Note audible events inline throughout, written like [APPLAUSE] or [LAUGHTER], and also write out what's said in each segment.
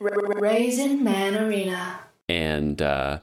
Raisin Man Arena. and uh,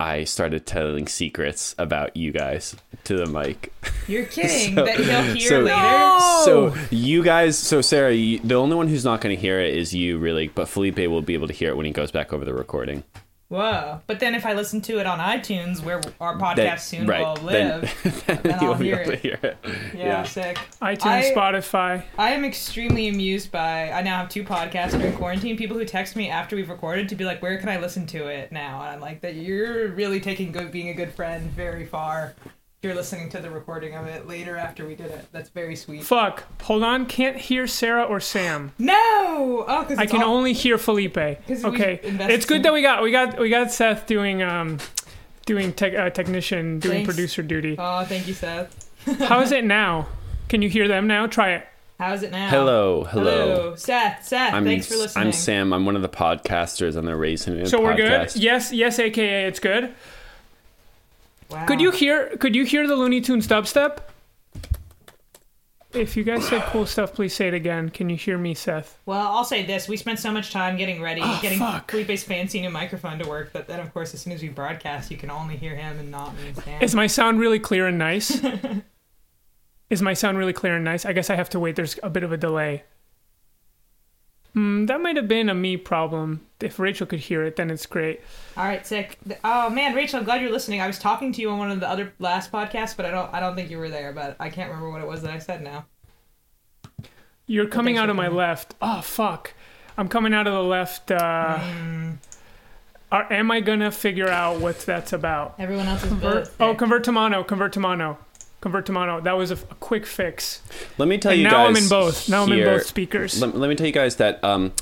I started telling secrets about you guys to the mic. You're [LAUGHS] kidding So- that he'll hear so- later. So you guys, so Sarah, you, the only one who's not going to hear it is you, really. But Felipe will be able to hear it when he goes back over the recording. Whoa! But then if I listen to it on iTunes, where our podcast Then- soon right, will live, [LAUGHS] then Then you'll I'll be hear able to it. hear it. yeah, sick. iTunes, I- Spotify. I am extremely amused by. I now have two podcasts during quarantine. People who text me after we've recorded to be like, "Where can I listen to it now?" And I'm like, "That you're really taking good, being a good friend very far. You're listening to the recording of it later after we did it. That's very sweet." Fuck. Hold on. Can't hear Sarah or Sam. No, oh, I can only hear Felipe. Okay. It's good some- that we got we got we got Seth doing um doing tech, uh, technician doing Thanks. producer duty. Oh, thank you, Seth. [LAUGHS] How is it now? Can you hear them now? Try it. How's it now? Hello, hello. Hello, Seth. Seth, I'm, thanks for listening. I'm Sam. I'm one of the podcasters on the Raisin Man So we're good. Yes, yes, aka it's good. Wow. Could you hear could you hear the Looney Tunes dubstep? If you guys said cool stuff, please say it again. Can you hear me, Seth? Well, I'll say this: we spent so much time getting ready, getting Oh, fuck. Felipe's fancy new microphone to work. but then, of course, as soon as we broadcast, you can only hear him and not me Sam. Is my sound really clear and nice? [LAUGHS] Is my sound really clear and nice? I guess I have to wait. There's a bit of a delay. Hmm, that might have been a me problem. If Rachel could hear it, then it's great. All right, sick. Oh man, Rachel, I'm glad you're listening. I was talking to you on one of the other last podcasts, but I don't, I don't think you were there. But I can't remember what it was that I said now. You're coming out for of my left. Oh fuck! I'm coming out of the left. Uh, are, am I gonna figure out what that's about? Everyone else is Convert, both. oh, convert to mono. Convert to mono. Convert to mono. That was a, f- a quick fix. Let me tell and you now guys. Now I'm in both. Now I'm in both speakers. Let, let me tell you guys that um,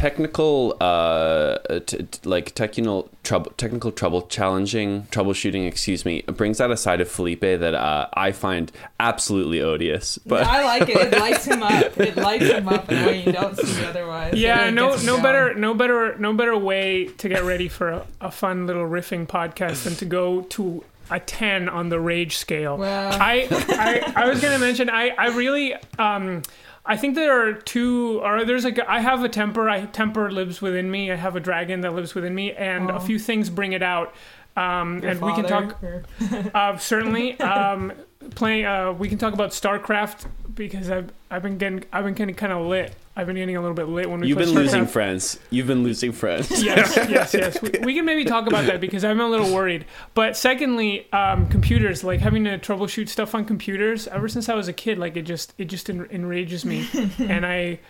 technical, uh, t- t- like technical trouble, technical trouble, challenging troubleshooting. Excuse me, brings out a side of Felipe that uh, I find absolutely odious. But I like it. It lights him up. [LAUGHS] It lights him up in a way you don't see otherwise. Yeah, no, no going. better, no better, no better way to get ready for a, a fun little riffing podcast than to go to a ten on the rage scale. Well. I, I, I was gonna mention, I, I really, um, I think there are two, or there's like, I have a temper. I temper lives within me. I have a dragon that lives within me, and a few things bring it out. Um, and we can talk [LAUGHS] uh, certainly. [LAUGHS] Um, playing, uh, we can talk about StarCraft because I've I've been getting I've been getting kind of lit. I've been getting a little bit late when we you've been losing StarCraft. friends. You've been losing friends. [LAUGHS] yes, yes, [LAUGHS] yes. We, we can maybe talk about that because I'm a little worried. But secondly, um, computers, like having to troubleshoot stuff on computers. Ever since I was a kid, like it just it just en- enrages me, [LAUGHS] and I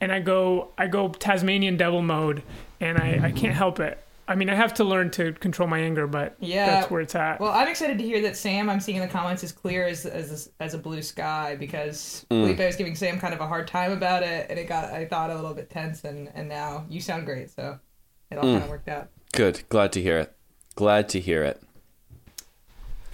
and I go I go Tasmanian devil mode, and I I can't help it. I mean, I have to learn to control my anger, but Yeah. that's where it's at. Well, I'm excited to hear that Sam, I'm seeing in the comments, is clear as as as a blue sky because Mm. Felipe was giving Sam kind of a hard time about it, and it got I thought a little bit tense, and and now you sound great, so it all Mm. kind of worked out. Good. Glad to hear it. Glad to hear it.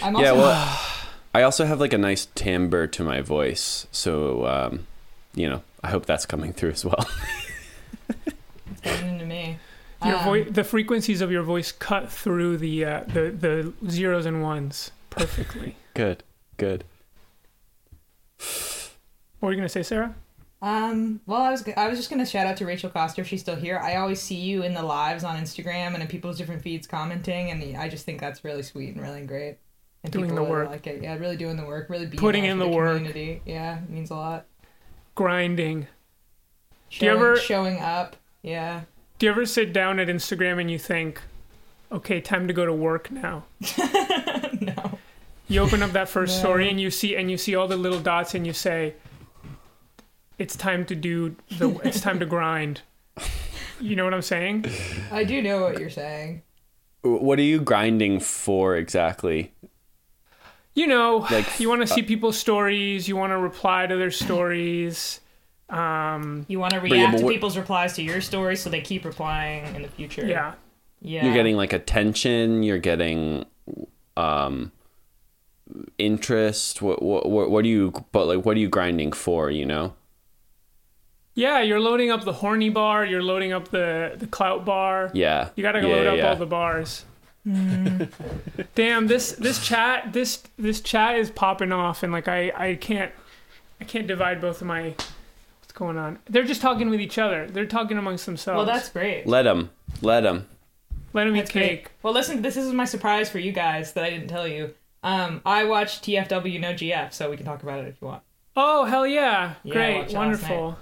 I'm also Yeah. Well, [SIGHS] I also have like a nice timbre to my voice, so um, you know, I hope that's coming through as well. [LAUGHS] getting into me. Your Um, voice, the frequencies of your voice cut through the uh, the the zeros and ones perfectly. [LAUGHS] good. Good. what were you gonna say, Sarah? Um, well, I was I was just gonna shout out to Rachel Coster if she's still here. I always see you in the lives on Instagram and in people's different feeds commenting, and I just think that's really sweet and really great. And Doing people the really work. like it. Yeah, really doing the work, really being Putting in for the work. Community. Yeah, it means a lot. Grinding. Showing, you ever- showing up? Yeah. Do you ever sit down at Instagram and you think, okay, time to go to work now? [LAUGHS] no. You open up that first No. story and you see and you see all the little dots and you say, it's time to do the it's time to grind. You know what I'm saying? I do know what you're saying. What are you grinding for exactly? You know, Like, you want to see uh, people's stories. You want to reply to their stories. Um, You want to react but to what- people's replies to your story so they keep replying in the future. yeah. Yeah. You're getting like attention. You're getting um, interest. What, what what what are you? But like, what are you grinding for? You know. Yeah, you're loading up the horny bar. You're loading up the the clout bar. Yeah. You gotta yeah, load up yeah. all the bars. [LAUGHS] Damn this this chat this this chat is popping off and like I I can't I can't divide both of my what's going on. They're just talking with each other. They're talking amongst themselves. Well, that's great. Let them. Let them. let them eat That's great. cake. Well, listen, this is my surprise for you guys that I didn't tell you. Um, I watched TFW No GF, so we can talk about it if you want. Oh hell yeah! Yeah, I Great, it last wonderful.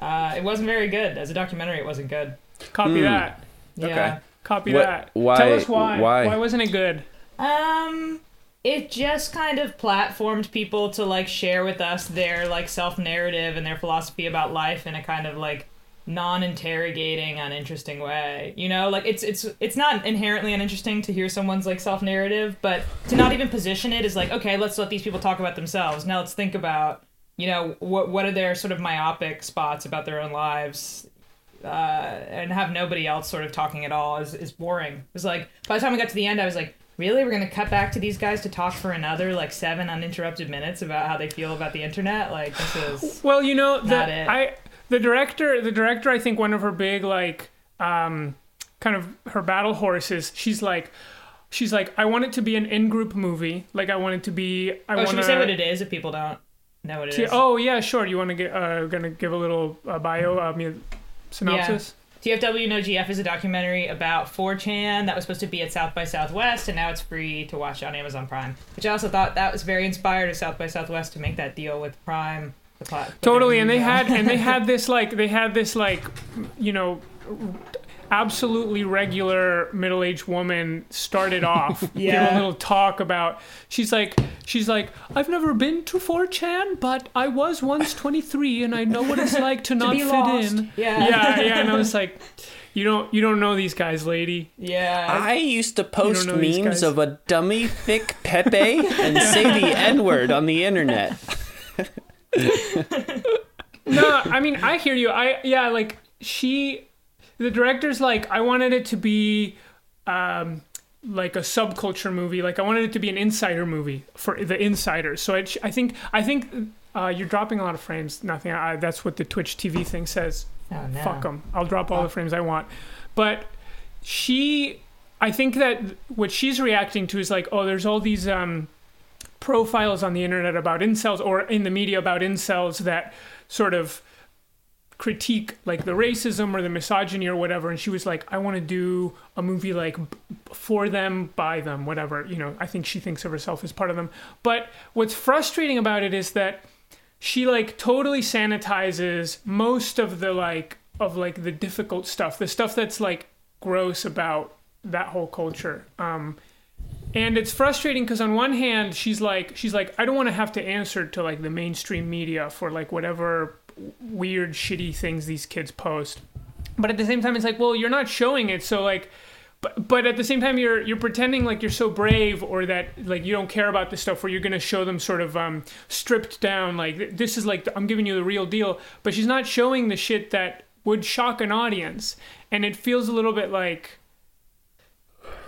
Uh, it wasn't very good as a documentary. It wasn't good. Copy Hmm. that. Yeah. Okay. Copy What- that. why- Tell us why. why? Why wasn't it good? Um, it just kind of platformed people to like share with us their like self narrative and their philosophy about life in a kind of like non-interrogating uninteresting way you know like it's it's it's not inherently uninteresting to hear someone's like self-narrative but to not even position it as like okay let's let these people talk about themselves now let's think about you know what what are their sort of myopic spots about their own lives uh, and have nobody else sort of talking at all is, is boring. It was like by the time we got to the end, I was like, really, we're gonna cut back to these guys to talk for another like seven uninterrupted minutes about how they feel about the internet. Like this is Well, you know, the. I the director, the director, I think one of her big like, um, kind of her battle horses. She's like, she's like, I want it to be an in-group movie. Like, I want it to be. I oh, want should we say what it is if people don't know what it is? Oh yeah, sure. You want to get uh, gonna give a little uh, bio, uh, synopsis? TFW No GF is a documentary about 4chan that was supposed to be at South by Southwest, and now it's free to watch on Amazon Prime. Which I also thought that was very inspired of South by Southwest to make that deal with Prime. The with totally and they had and they had this like they had this like you know absolutely regular middle-aged woman started off [LAUGHS] give Yeah. a little talk about she's like she's like i've never been to 4chan but i was once 23 and i know what it's [LAUGHS] like to not fit lost. in Yeah. yeah yeah and i was [LAUGHS] like you don't you don't know these guys lady Yeah. I used to post memes of a dummy thick Pepe and say the N word on the internet. no, I mean I hear you. I yeah, like she, the director's like I wanted it to be, um, like a subculture movie. Like I wanted it to be an insider movie for the insiders. So it, I think I think uh, you're dropping a lot of frames. Nothing. I, that's what the Twitch TV thing says. oh, no. Fuck them. I'll drop all the frames I want. But she, I think that what she's reacting to is like, oh, there's all these um, profiles on the internet about incels or in the media about incels that sort of critique like the racism or the misogyny or whatever and she was like i want to do a movie like for them by them whatever you know i think she thinks of herself as part of them. But what's frustrating about it is that she like totally sanitizes most of the like of like the difficult stuff the stuff that's like gross about that whole culture. Um and it's frustrating because on one hand she's like she's like i don't want to have to answer to like the mainstream media for like whatever weird shitty things these kids post. But at the same time it's like well you're not showing it so like but, but at the same time you're you're pretending like you're so brave or that like you don't care about this stuff where you're going to show them sort of um stripped down like this is like I'm giving you the real deal. But she's not showing the shit that would shock an audience. And it feels a little bit like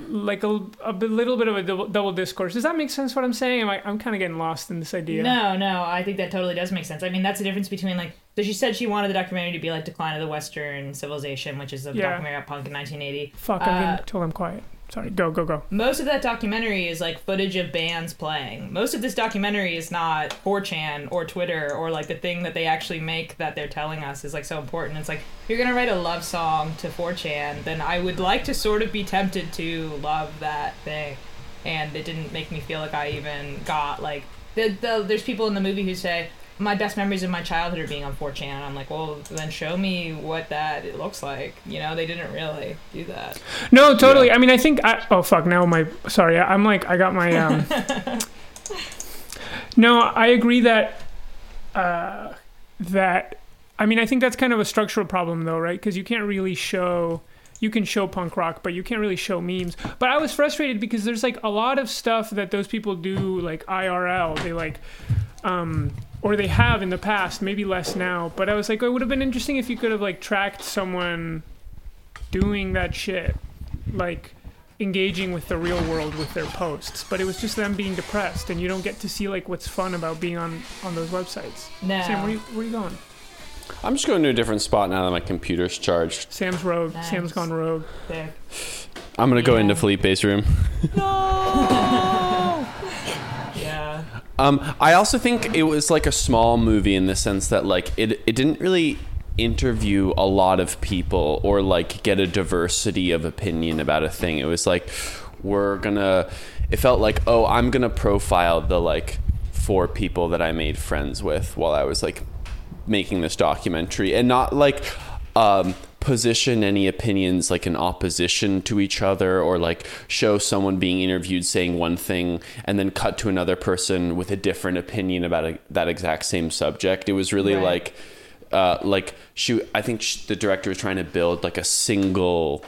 like a, a little bit of a double, double discourse does that make sense what i'm saying Am I, i'm kind of getting lost in this idea No, no, I think that totally does make sense. I mean, that's the difference between like. So she said she wanted the documentary to be like Decline of the Western Civilization, which is a Yeah. documentary about punk in 1980. fuck Uh, been told i'm quiet sorry go go go Most of that documentary is like footage of bands playing. Most of this documentary is not 4chan or Twitter or like the thing that they actually make that they're telling us is like so important. It's like if you're gonna write a love song to 4chan, then I would like to sort of be tempted to love that thing. And it didn't make me feel like I even got like the, the there's people in the movie who say my best memories of my childhood are being on 4chan. And I'm like, well, then show me what that it looks like. You know, they didn't really do that. No, totally. I mean, I think. I, oh fuck! Now my sorry. I- I'm like I got my. Um, [LAUGHS] no, I agree that. Uh, that. I mean, I think that's kind of a structural problem, though, right? Because you can't really show. You can show punk rock, but you can't really show memes. But I was frustrated because there's like a lot of stuff that those people do, like IRL. They like. Um, or they have in the past, maybe less now. But I was like, oh, it would have been interesting if you could have like tracked someone doing that shit, like engaging with the real world with their posts. But it was just them being depressed, and you don't get to see like what's fun about being on on those websites. No. Sam, where you, where you going? I'm just going to a different spot now that my computer's charged. Sam's rogue. Nice. Sam's gone rogue. There. I'm going to go Yeah. into Felipe's room. Yeah. [LAUGHS] Um, I also think it was like a small movie in the sense that like it it didn't really interview a lot of people or like get a diversity of opinion about a thing. It was like we're gonna. It felt like oh, I'm gonna profile the like four people that I made friends with while I was like making this documentary, and not like um, position any opinions like in opposition to each other or like show someone being interviewed saying one thing and then cut to another person with a different opinion about a, that exact same subject. It was really Right. like uh, like she I think sh the director was trying to build like a single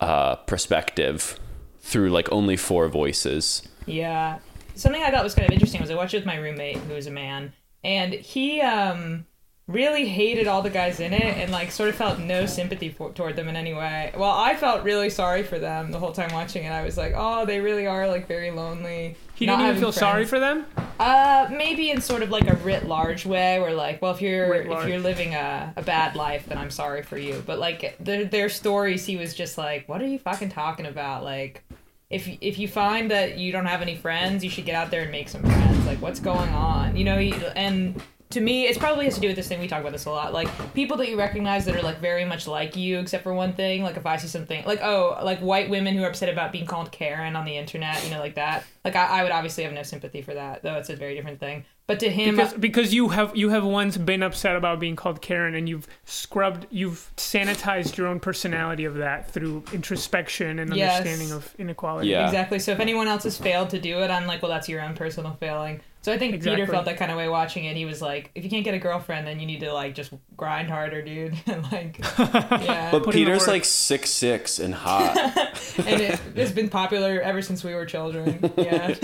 uh, perspective through like only four voices. Yeah. Something I thought was kind of interesting was I watched it with my roommate, who was a man, and he um really hated all the guys in it and like sort of felt no sympathy for, toward them in any way. Well, I felt really sorry for them the whole time watching it. I was like, oh, they really are like very lonely. He didn't even feel sorry for them. Uh, maybe in sort of like a writ large way, where like, well, if you're if you're living a, a bad life, then I'm sorry for you. But like their their stories, he was just like, what are you fucking talking about? Like, if if you find that you don't have any friends, you should get out there and make some friends. Like, what's going on? You know, he, and. To me, it's probably has to do with this thing we talk about this a lot. Like people that you recognize that are like very much like you, except for one thing. Like if I see something, like oh, like white women who are upset about being called Karen on the internet, you know, like that. Like I, I would obviously have no sympathy for that, though it's a very different thing. But to him, because because you have you have once been upset about being called Karen and you've scrubbed you've sanitized your own personality of that through introspection and Yes. understanding of inequality. Yeah. Exactly. So if anyone else has failed to do it, I'm like, well, that's your own personal failing. So I think Exactly. Peter felt that kind of way watching it. He was like, if you can't get a girlfriend, then you need to like just grind harder, dude. and [LAUGHS] like, [LAUGHS] yeah. But Put in the Peter's like six six and hot. [LAUGHS] and it, it's been popular ever since we were children. Yeah.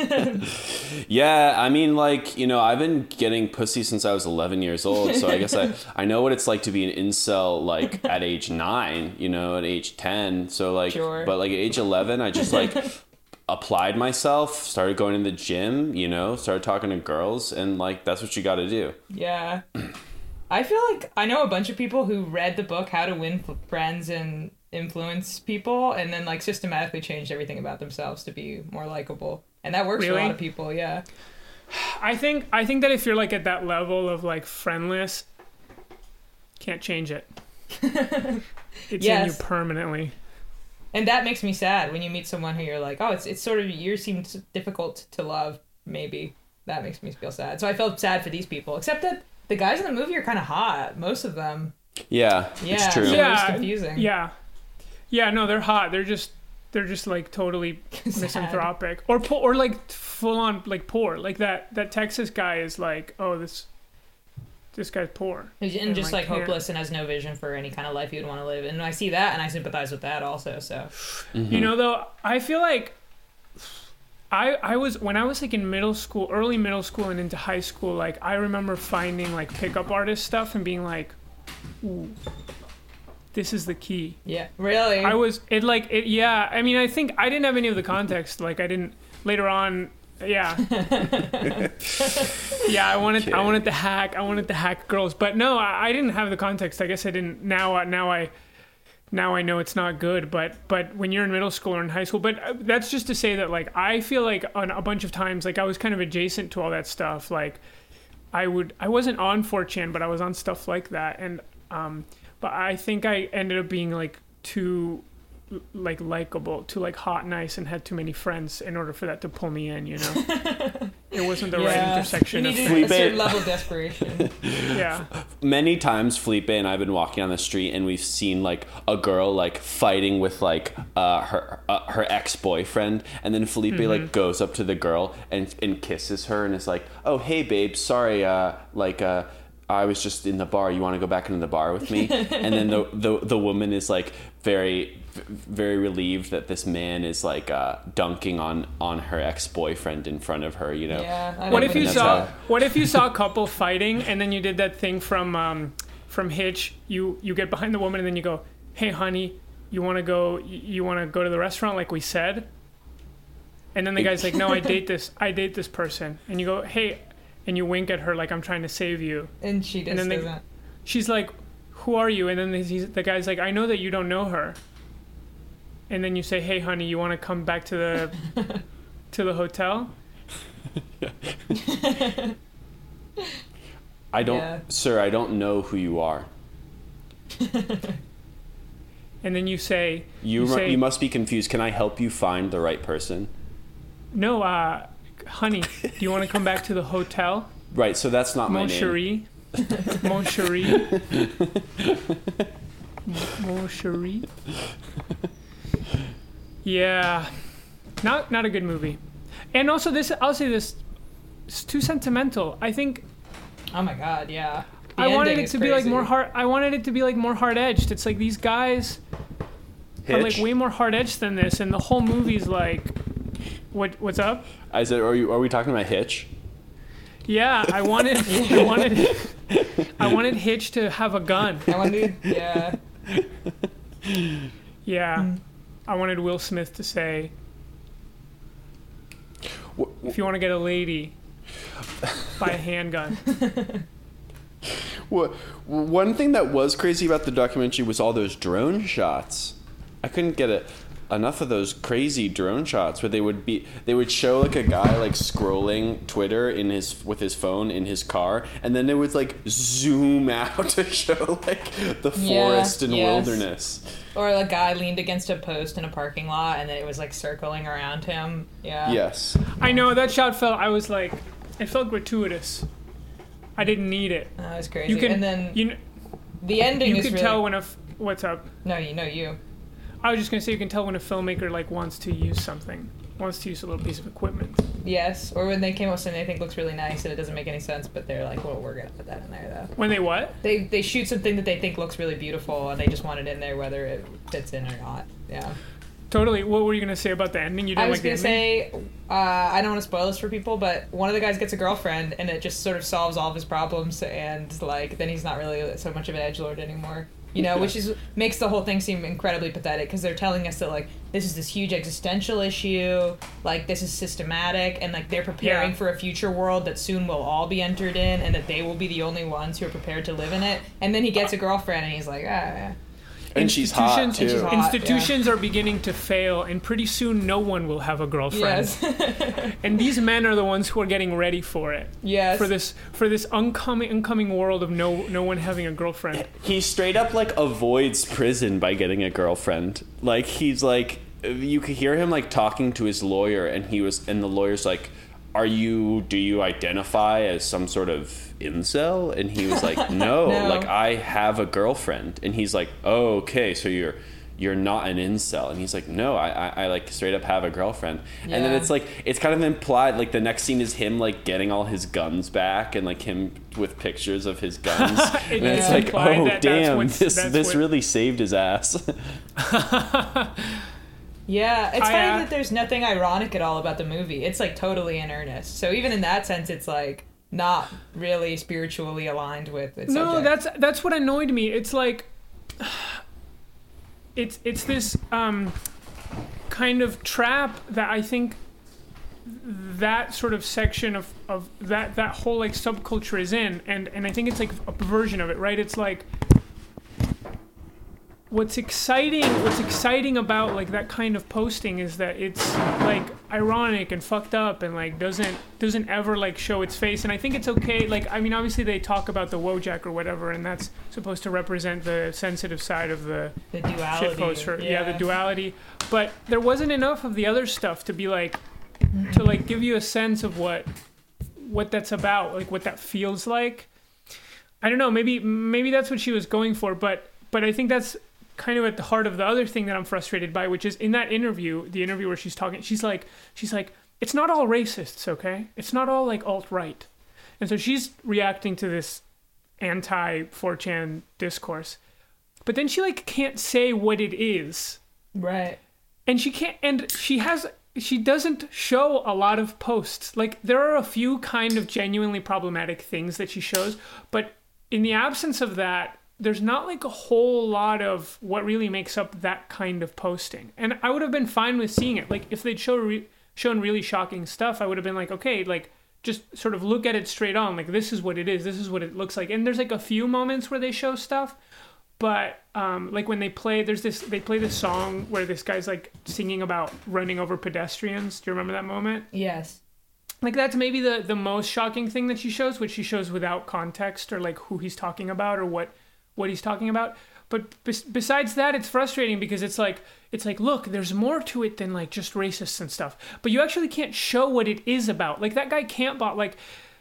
Yeah, I mean, like you know, I've been getting pussy since I was 11 years old, so I guess I I know what it's like to be an incel like at age nine, you know, at age 10. So like, Sure. but like at age 11, I just like applied myself, started going to the gym, you know, started talking to girls, and like that's what you got to do. yeah. [CLEARS THROAT] I feel like I know a bunch of people who read the book How to Win Friends and Influence People, and then like systematically changed everything about themselves to be more likable. And that works for a lot of people. Yeah. [SIGHS] I think I think that if you're like at that level of like friendless, can't change it. [LAUGHS] it's in you permanently. And that makes me sad when you meet someone who you're like, oh, it's it's sort of you seem difficult to love. Maybe that makes me feel sad. So I felt sad for these people, except that the guys in the movie are kind of hot. Most of them. Yeah, Yeah. it's true. So Yeah. it's confusing. Yeah, yeah. No, they're hot. They're just they're just like totally [LAUGHS] misanthropic or poor, or like full on like poor. Like that that Texas guy is like, oh this this guy's poor. And And, just like like, can't- hopeless and has no vision for any kind of life you would want to live. And I see that and I sympathize with that also. So Mm-hmm. You know, though, I feel like I I was when I was like in middle school, early middle school, and into high school. Like I remember finding like pickup artist stuff and being like, "Ooh, this is the key." yeah, really. I was it like it. Yeah, I mean, I think I didn't have any of the context. Like I didn't later on. Yeah, [LAUGHS] yeah. I wanted I wanted to hack. I wanted to hack girls, but no, I, I didn't have the context. I guess I didn't. Now uh, now I now I know it's not good. But but when you're in middle school or in high school, but uh, that's just to say that like I feel like on a bunch of times like I was kind of adjacent to all that stuff. Like I would I wasn't on 4chan, but I was on stuff like that, and um, but I think I ended up being like too like likable, too like hot, nice, and had too many friends in order for that to pull me in. You know, [LAUGHS] it wasn't the right intersection You of needed Felipe- a certain level of [LAUGHS] desperation. yeah. many times Felipe and I've been walking on the street and we've seen like a girl like fighting with like uh, her uh, her ex boyfriend and then Felipe like goes up to the girl and and kisses her and is like oh hey babe sorry uh like uh I was just in the bar you want to go back into the bar with me [LAUGHS] and then the the the woman is like very very relieved that this man is like uh dunking on on her ex boyfriend in front of her you know Yeah. What if you saw how- What if you saw a couple fighting and then you did that thing from um, from Hitch? You you get behind the woman and then you go, "Hey, honey, you want to go? You want to go to the restaurant like we said?" And then the guy's like, "No, I [LAUGHS] date this. I date this person." And you go, "Hey," and you wink at her like I'm trying to save you. And she just And then they- doesn't. She's like, "Who are you?" And then he's, the guy's like, "I know that you don't know her." And then you say, "Hey, honey, you want to come back to the [LAUGHS] to the hotel?" [LAUGHS] I don't, Yeah. sir. I don't know who you are. [LAUGHS] And then you say, You You say- you must be confused. Can I help you find the right person? "No, uh, honey, do you want to come back to the hotel, Right. So that's not my Mon name. chéri, Mon chéri, Mon chéri." Yeah, not not a good movie. And also, this I'll say this: it's too sentimental. I think Oh my god, yeah. The I wanted it it is to be like more hard. I wanted it to be like more hard edged. It's like these guys are like way more hard edged than this, and the whole movie's like, what what's up? I said, are you? Are we talking about Hitch? Yeah, I wanted, [LAUGHS] I wanted, I wanted Hitch to have a gun. I wanted, yeah. Yeah, hmm. I wanted Will Smith to say, Wh- if you want to get a lady, buy a handgun. [LAUGHS] What one thing that was crazy about the documentary was all those drone shots. I couldn't get it enough of those crazy drone shots where they would be they would show like a guy like scrolling Twitter in his with his phone in his car and then it would like zoom out [LAUGHS] to show like the Yeah, forest and yes. wilderness. Or a guy leaned against a post in a parking lot and then it was like circling around him. Yeah. Yes. I know that shot felt. I was like, it felt gratuitous. I didn't need it. That was crazy. You can, and then you, kn- the ending you is could really tell when a. F- what's up? No, you know you. I was just gonna say you can tell when a filmmaker like wants to use something, wants to use a little piece of equipment. Yes. Or when they came up with something they think looks really nice and it doesn't make any sense, but they're like, Well, we're gonna put that in there though. When they what? They they shoot something that they think looks really beautiful and they just want it in there whether it fits in or not. Yeah. Totally. What were you gonna say about the ending? You didn't I was like gonna say, uh, I don't want to spoil this for people, but one of the guys gets a girlfriend, and it just sort of solves all of his problems, and like then he's not really so much of an edge lord anymore. You know, which is makes the whole thing seem incredibly pathetic because they're telling us that like this is this huge existential issue, like this is systematic, and like they're preparing Yeah. for a future world that soon will all be entered in, and that they will be the only ones who are prepared to live in it. And then he gets a girlfriend, and he's like, ah, And she's hot Institutions- too. And she's hot. Institutions are beginning to fail, and pretty soon no one will have a girlfriend. yes, [LAUGHS] And these men are the ones who are getting ready for it. yes, For this for this oncoming incoming world of no no one having a girlfriend. he straight up like avoids prison by getting a girlfriend. Like he's like you could hear him like talking to his lawyer and he was and the lawyer's like are you do you identify as some sort of incel? And he was like [LAUGHS] no, No. like i have a girlfriend. And he's like oh okay so you're you're not an incel. And he's like no i i, I like straight up have a girlfriend. And then it's like it's kind of implied like the next scene is him like getting all his guns back and like him with pictures of his guns. [LAUGHS] [LAUGHS] It and it's like oh that damn what's- this this what- really saved his ass Yeah, it's funny uh, that there's nothing ironic at all about the movie. It's like totally in earnest. So even in that sense, it's like not really spiritually aligned with its No, subject. that's that's what annoyed me. It's like [SIGHS] it's it's this um, kind of trap that I think that sort of section of, of that that whole like subculture is in and and I think it's like a version of it, right? It's like what's exciting what's exciting about like that kind of posting is that it's like ironic and fucked up and like doesn't doesn't ever like show its face and i think it's okay like i mean obviously they talk about the wojak or whatever and that's supposed to represent the sensitive side of the the duality. shit poster yeah. the duality but there wasn't enough of the other stuff to be like to like give you a sense of what what that's about like what that feels like i don't know maybe maybe that's what she was going for but but i think that's kind of at the heart of the other thing that i'm frustrated by which is in that interview the interview where she's talking she's like she's like it's not all racists okay? It's not all like alt-right. And so she's reacting to this anti 4chan discourse. But then she like can't say what it is. Right. and she can't and she has she doesn't show a lot of posts. Like there are a few kind of genuinely problematic things that she shows but in the absence of that there's not like a whole lot of what really makes up that kind of posting. And i would have been fine with seeing it. Like if they'd show re- shown really shocking stuff i would have been like okay like just sort of look at it straight on. Like this is what it is. This is what it looks like. And there's like a few moments where they show stuff but um, like when they play there's this they play this song where this guy's like singing about running over pedestrians. Do you remember that moment? Yes. like that's maybe the the most shocking thing that she shows, which she shows without context or like who he's talking about or what what he's talking about. But bes- besides that, it's frustrating because it's like it's like look, there's more to it than like just racists and stuff. But you actually can't show what it is about. Like that guy can't bot like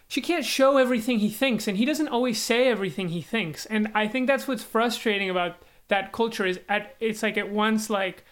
she can't show everything he thinks and he doesn't always say everything he thinks. And I think that's what's frustrating about that culture is at it's like at once like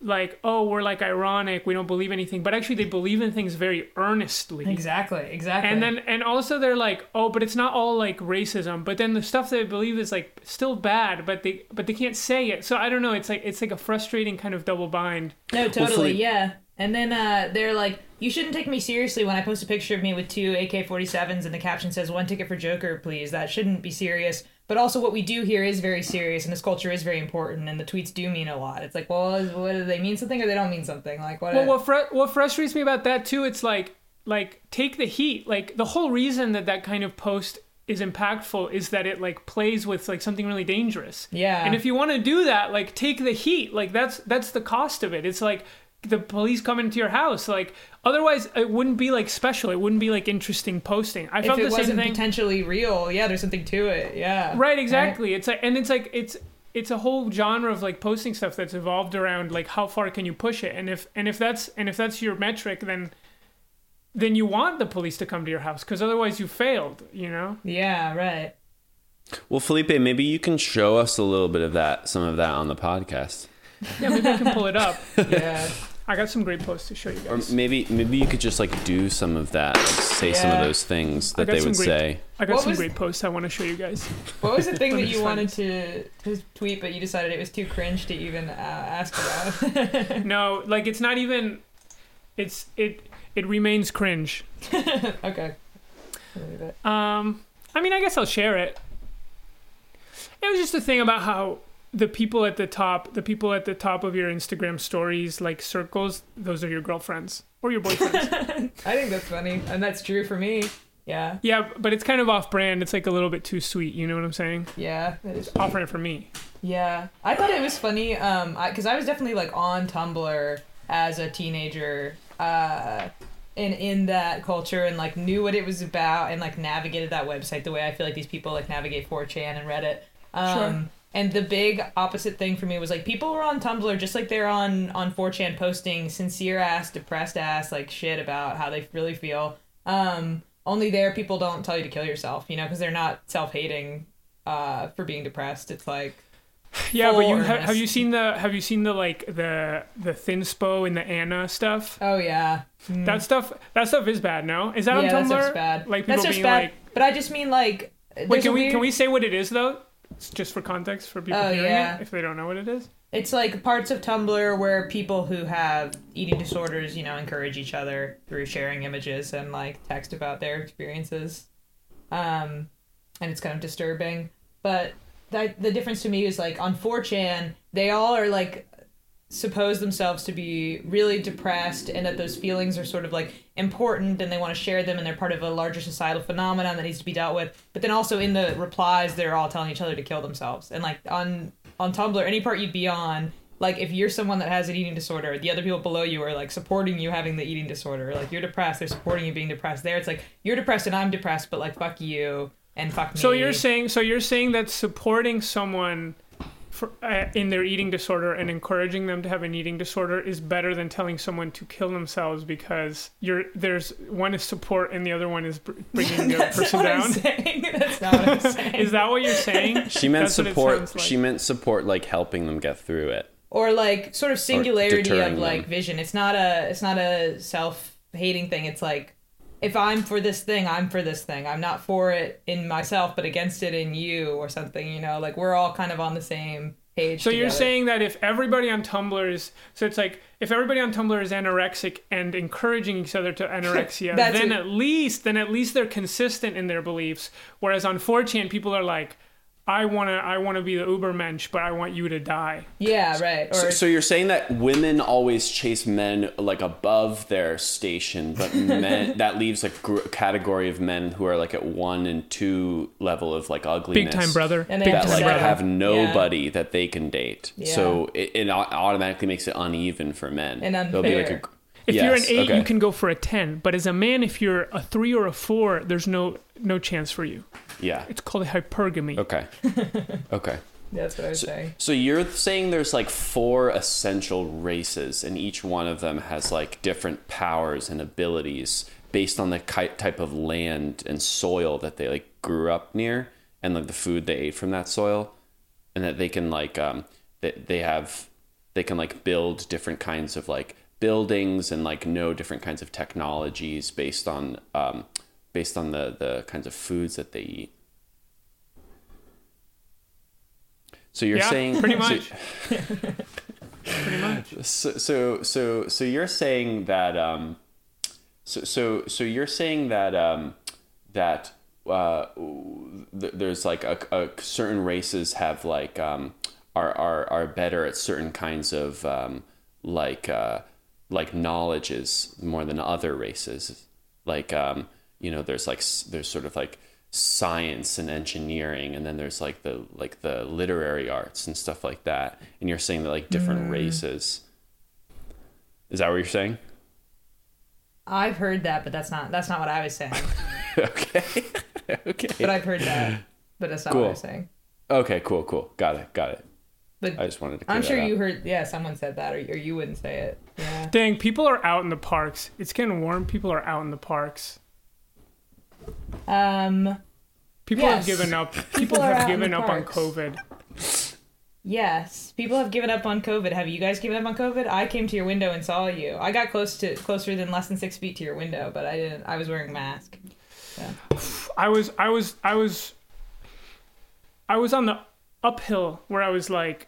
like oh we're like ironic we don't believe anything but actually they believe in things very earnestly Exactly, exactly. and then and also they're like oh but it's not all like racism but then the stuff they believe is like still bad but they but they can't say it so i don't know it's like it's like a frustrating kind of double bind No, totally, Hopefully- yeah. And then uh, they're like, "You shouldn't take me seriously when I post a picture of me with two AK-47s and the caption says one ticket for Joker, please. That shouldn't be serious." But also, what we do here is very serious, and this culture is very important, and the tweets do mean a lot. It's like, well, is- what do they mean something or they don't mean something? Like what? well what fr- what frustrates me about that too it's like like take the heat like the whole reason that that kind of post is impactful is that it like plays with like something really dangerous yeah. And if you want to do that, like take the heat. Like that's that's the cost of it. It's like the police come into your house. Like otherwise, it wouldn't be like special. It wouldn't be like interesting posting. I if felt it the same wasn't thing. potentially real, yeah, there's something to it. Yeah. right, exactly. It's like and it's like it's it's a whole genre of like posting stuff that's evolved around like how far can you push it. And if and if that's and if that's your metric, then then you want the police to come to your house because otherwise you failed. You know. Yeah. Right. Well, Felipe, maybe you can show us a little bit of that, some of that on the podcast, Yeah, maybe I can pull it up. [LAUGHS] Yeah. I got some great posts to show you guys. or guys. maybe maybe you could just like do some of that, like say some of those things that they would great- say. I got What some was- great posts I want to show you guys. What was the [LAUGHS] thing that you just wanted to, to tweet, but you decided it was too cringe to even uh, ask about? [LAUGHS] [LAUGHS] No, like it's not even. It's it it remains cringe. okay. I'll leave it. Um, I mean, I guess I'll share it. It was just a thing about how the people at the top, the people at the top of your Instagram stories, like circles, those are your girlfriends or your boyfriends. [LAUGHS] I think that's funny, and that's true for me. Yeah, yeah, but it's kind of off-brand. It's like a little bit too sweet. You know what I'm saying? yeah, It's Off-brand for me. Yeah, I thought it was funny. Um, because I, was definitely like on Tumblr as a teenager, uh, and in that culture, and like knew what it was about, and like navigated that website the way I feel like these people like navigate 4chan and Reddit. Um, Sure. And the big opposite thing for me was like people were on Tumblr just like they're on on 4chan posting sincere ass, depressed ass like shit about how they really feel. Um, only there people don't tell you to kill yourself, you know, because they're not self hating uh, for being depressed. It's like Yeah, but you Full ha- have you seen the have you seen the like the the thinspo and the Ana stuff? Oh yeah. Mm. That stuff that stuff is bad. No, is that yeah, on that Tumblr? stuff's bad. Like That's people just being bad. like, but I just mean like. wait, can we weird- can we say what it is though? It's just for context for people Oh, hearing yeah. it if they don't know what it is. It's like parts of Tumblr where people who have eating disorders, you know, encourage each other through sharing images and like text about their experiences. Um, and it's kind of disturbing. But that the difference to me is like on 4chan, they all are like suppose themselves to be really depressed and that those feelings are sort of like important and they want to share them and they're part of a larger societal phenomenon that needs to be dealt with but then also in the replies they're all telling each other to kill themselves. And like on on tumblr any part you'd be on like if you're someone that has an eating disorder the other people below you are like supporting you having the eating disorder. Like you're depressed they're supporting you being depressed. There it's like you're depressed and i'm depressed but like fuck you and fuck me. So you're saying so you're saying that supporting someone for, uh, in their eating disorder and encouraging them to have an eating disorder is better than telling someone to kill themselves because you're there's one is support and the other one is [LAUGHS] bringing the other person not what I'm down. That's not what I'm [LAUGHS] saying. Is that what you're saying? [LAUGHS] She meant That's support. like. She meant support, like helping them get through it. or like sort of singularity of like them. vision it's not a it's not a self-hating thing it's like if i'm for this thing i'm for this thing. I'm not for it in myself but against it in you or something you know? Like we're all kind of on the same page So you're saying that if everybody on Tumblr is so it's like if everybody on Tumblr is anorexic and encouraging each other to [LAUGHS] anorexia, then at least then at least they're consistent in their beliefs. Whereas on 4chan, people are like, I wanna I wanna be the Ubermensch, but I want you to die. yeah right or So, so you're saying that women always chase men like above their station, but [LAUGHS] men that leaves a gr- category of men who are like at one and two level of like ugliness. Big time brother. And they Big have time like brother. have nobody that they can date. Yeah. So it, it automatically makes it uneven for men. And There'll be like a, unfair. If you're an eight, okay. you can go for a ten. But as a man, if you're a three or a four, there's no no chance for you. Yeah. It's called hypergamy. Okay. [LAUGHS] Okay. That's what I was saying. So you're saying there's like four essential races, and each one of them has like different powers and abilities based on the type of land and soil that they like grew up near, and like the food they ate from that soil, and that they can like um that they have they can like build different kinds of like buildings and like know different kinds of technologies based on um based on the the kinds of foods that they eat. So you're Yeah, saying pretty so- much. [LAUGHS] Pretty much. so so so so you're saying that um so so so you're saying that um that uh th- there's like a, a certain races have like um are are are better at certain kinds of um like uh like knowledges more than other races like um you know there's like there's sort of like science and engineering and then there's like the like the literary arts and stuff like that and you're saying that like different mm. races is that what you're saying I've heard that, but that's not that's not what I was saying. [LAUGHS] okay [LAUGHS] okay But I've heard that, but that's not Cool. what I was saying. okay cool cool got it got it But i just wanted to I'm sure you heard. Yeah, someone said that, or, or you wouldn't say it. Yeah. Dang, people are out in the parks. It's getting warm. People are out in the parks. Um. People Yes. have given up. People, People have given up on. COVID. Yes, people have given up on COVID. Have you guys given up on COVID? I came to your window and saw you. I got close to closer than less than six feet to your window, but I didn't. I was wearing a mask. I was, I was, I was, I was on the uphill where I was like,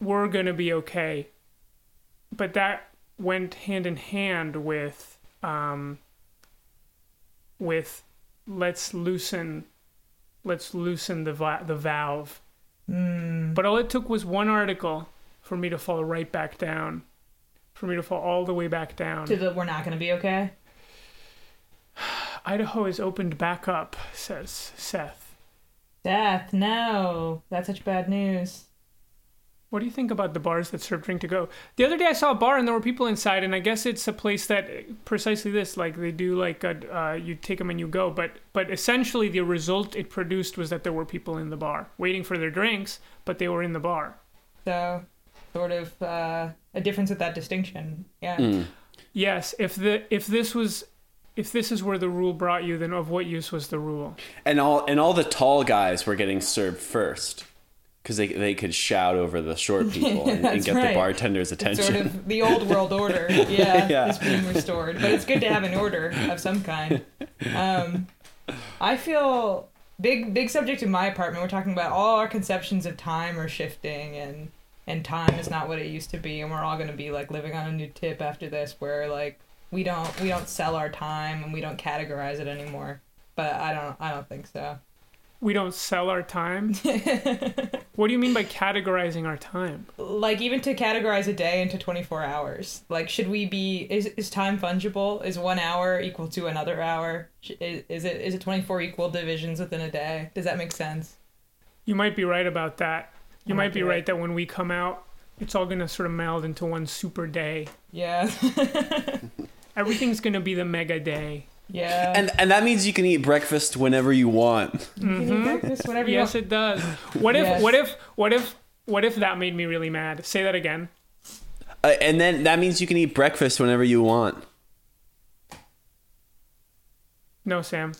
"We're gonna be okay," but that went hand in hand with, um, with let's loosen, let's loosen the va- the valve. Hmm. But all it took was one article for me to fall right back down, for me to fall all the way back down. To the we're not going to be okay. [SIGHS] Idaho is opened back up, says Seth. Seth, No, that's such bad news. What do you think about the bars that serve drink to go? The other day I saw a bar and there were people inside, and I guess it's a place that precisely this, like they do, like a, uh, you take them and you go. But but essentially the result it produced was that there were people in the bar waiting for their drinks, but they were in the bar. So, sort of uh, a difference with that distinction. Yeah. Mm. Yes, if the if this was if this is where the rule brought you, then of what use was the rule? and all and all the tall guys were getting served first because they, they could shout over the short [LAUGHS] people and, and get right. the bartender's It's attention sort of the old world order. [LAUGHS] Yeah, Yeah. is being restored. But it's good to have an order of some kind. Um, I feel big big subject in my apartment. We're talking about all our conceptions of time are shifting and and time is not what it used to be and we're all going to be like living on a new tip after this where like we don't we don't sell our time and we don't categorize it anymore. But I don't I don't think so. We don't sell our time. [LAUGHS] what do you mean by categorizing our time? like even to categorize a day into 24 hours like should we be is, is time fungible is one hour equal to another hour is, is it is it 24 equal divisions within a day does that make sense You might be right about that. You might might be be right right. that when we come out, it's all going to sort of meld into one super day. yeah [LAUGHS] Everything's going to be the mega day. Yeah and and that means you can eat breakfast whenever you want you can eat breakfast whenever you Yes, want it does. What if, Yes. what if, what if, what if that made me really mad? Say that again. uh, and then that means you can eat breakfast whenever you want No, Sam.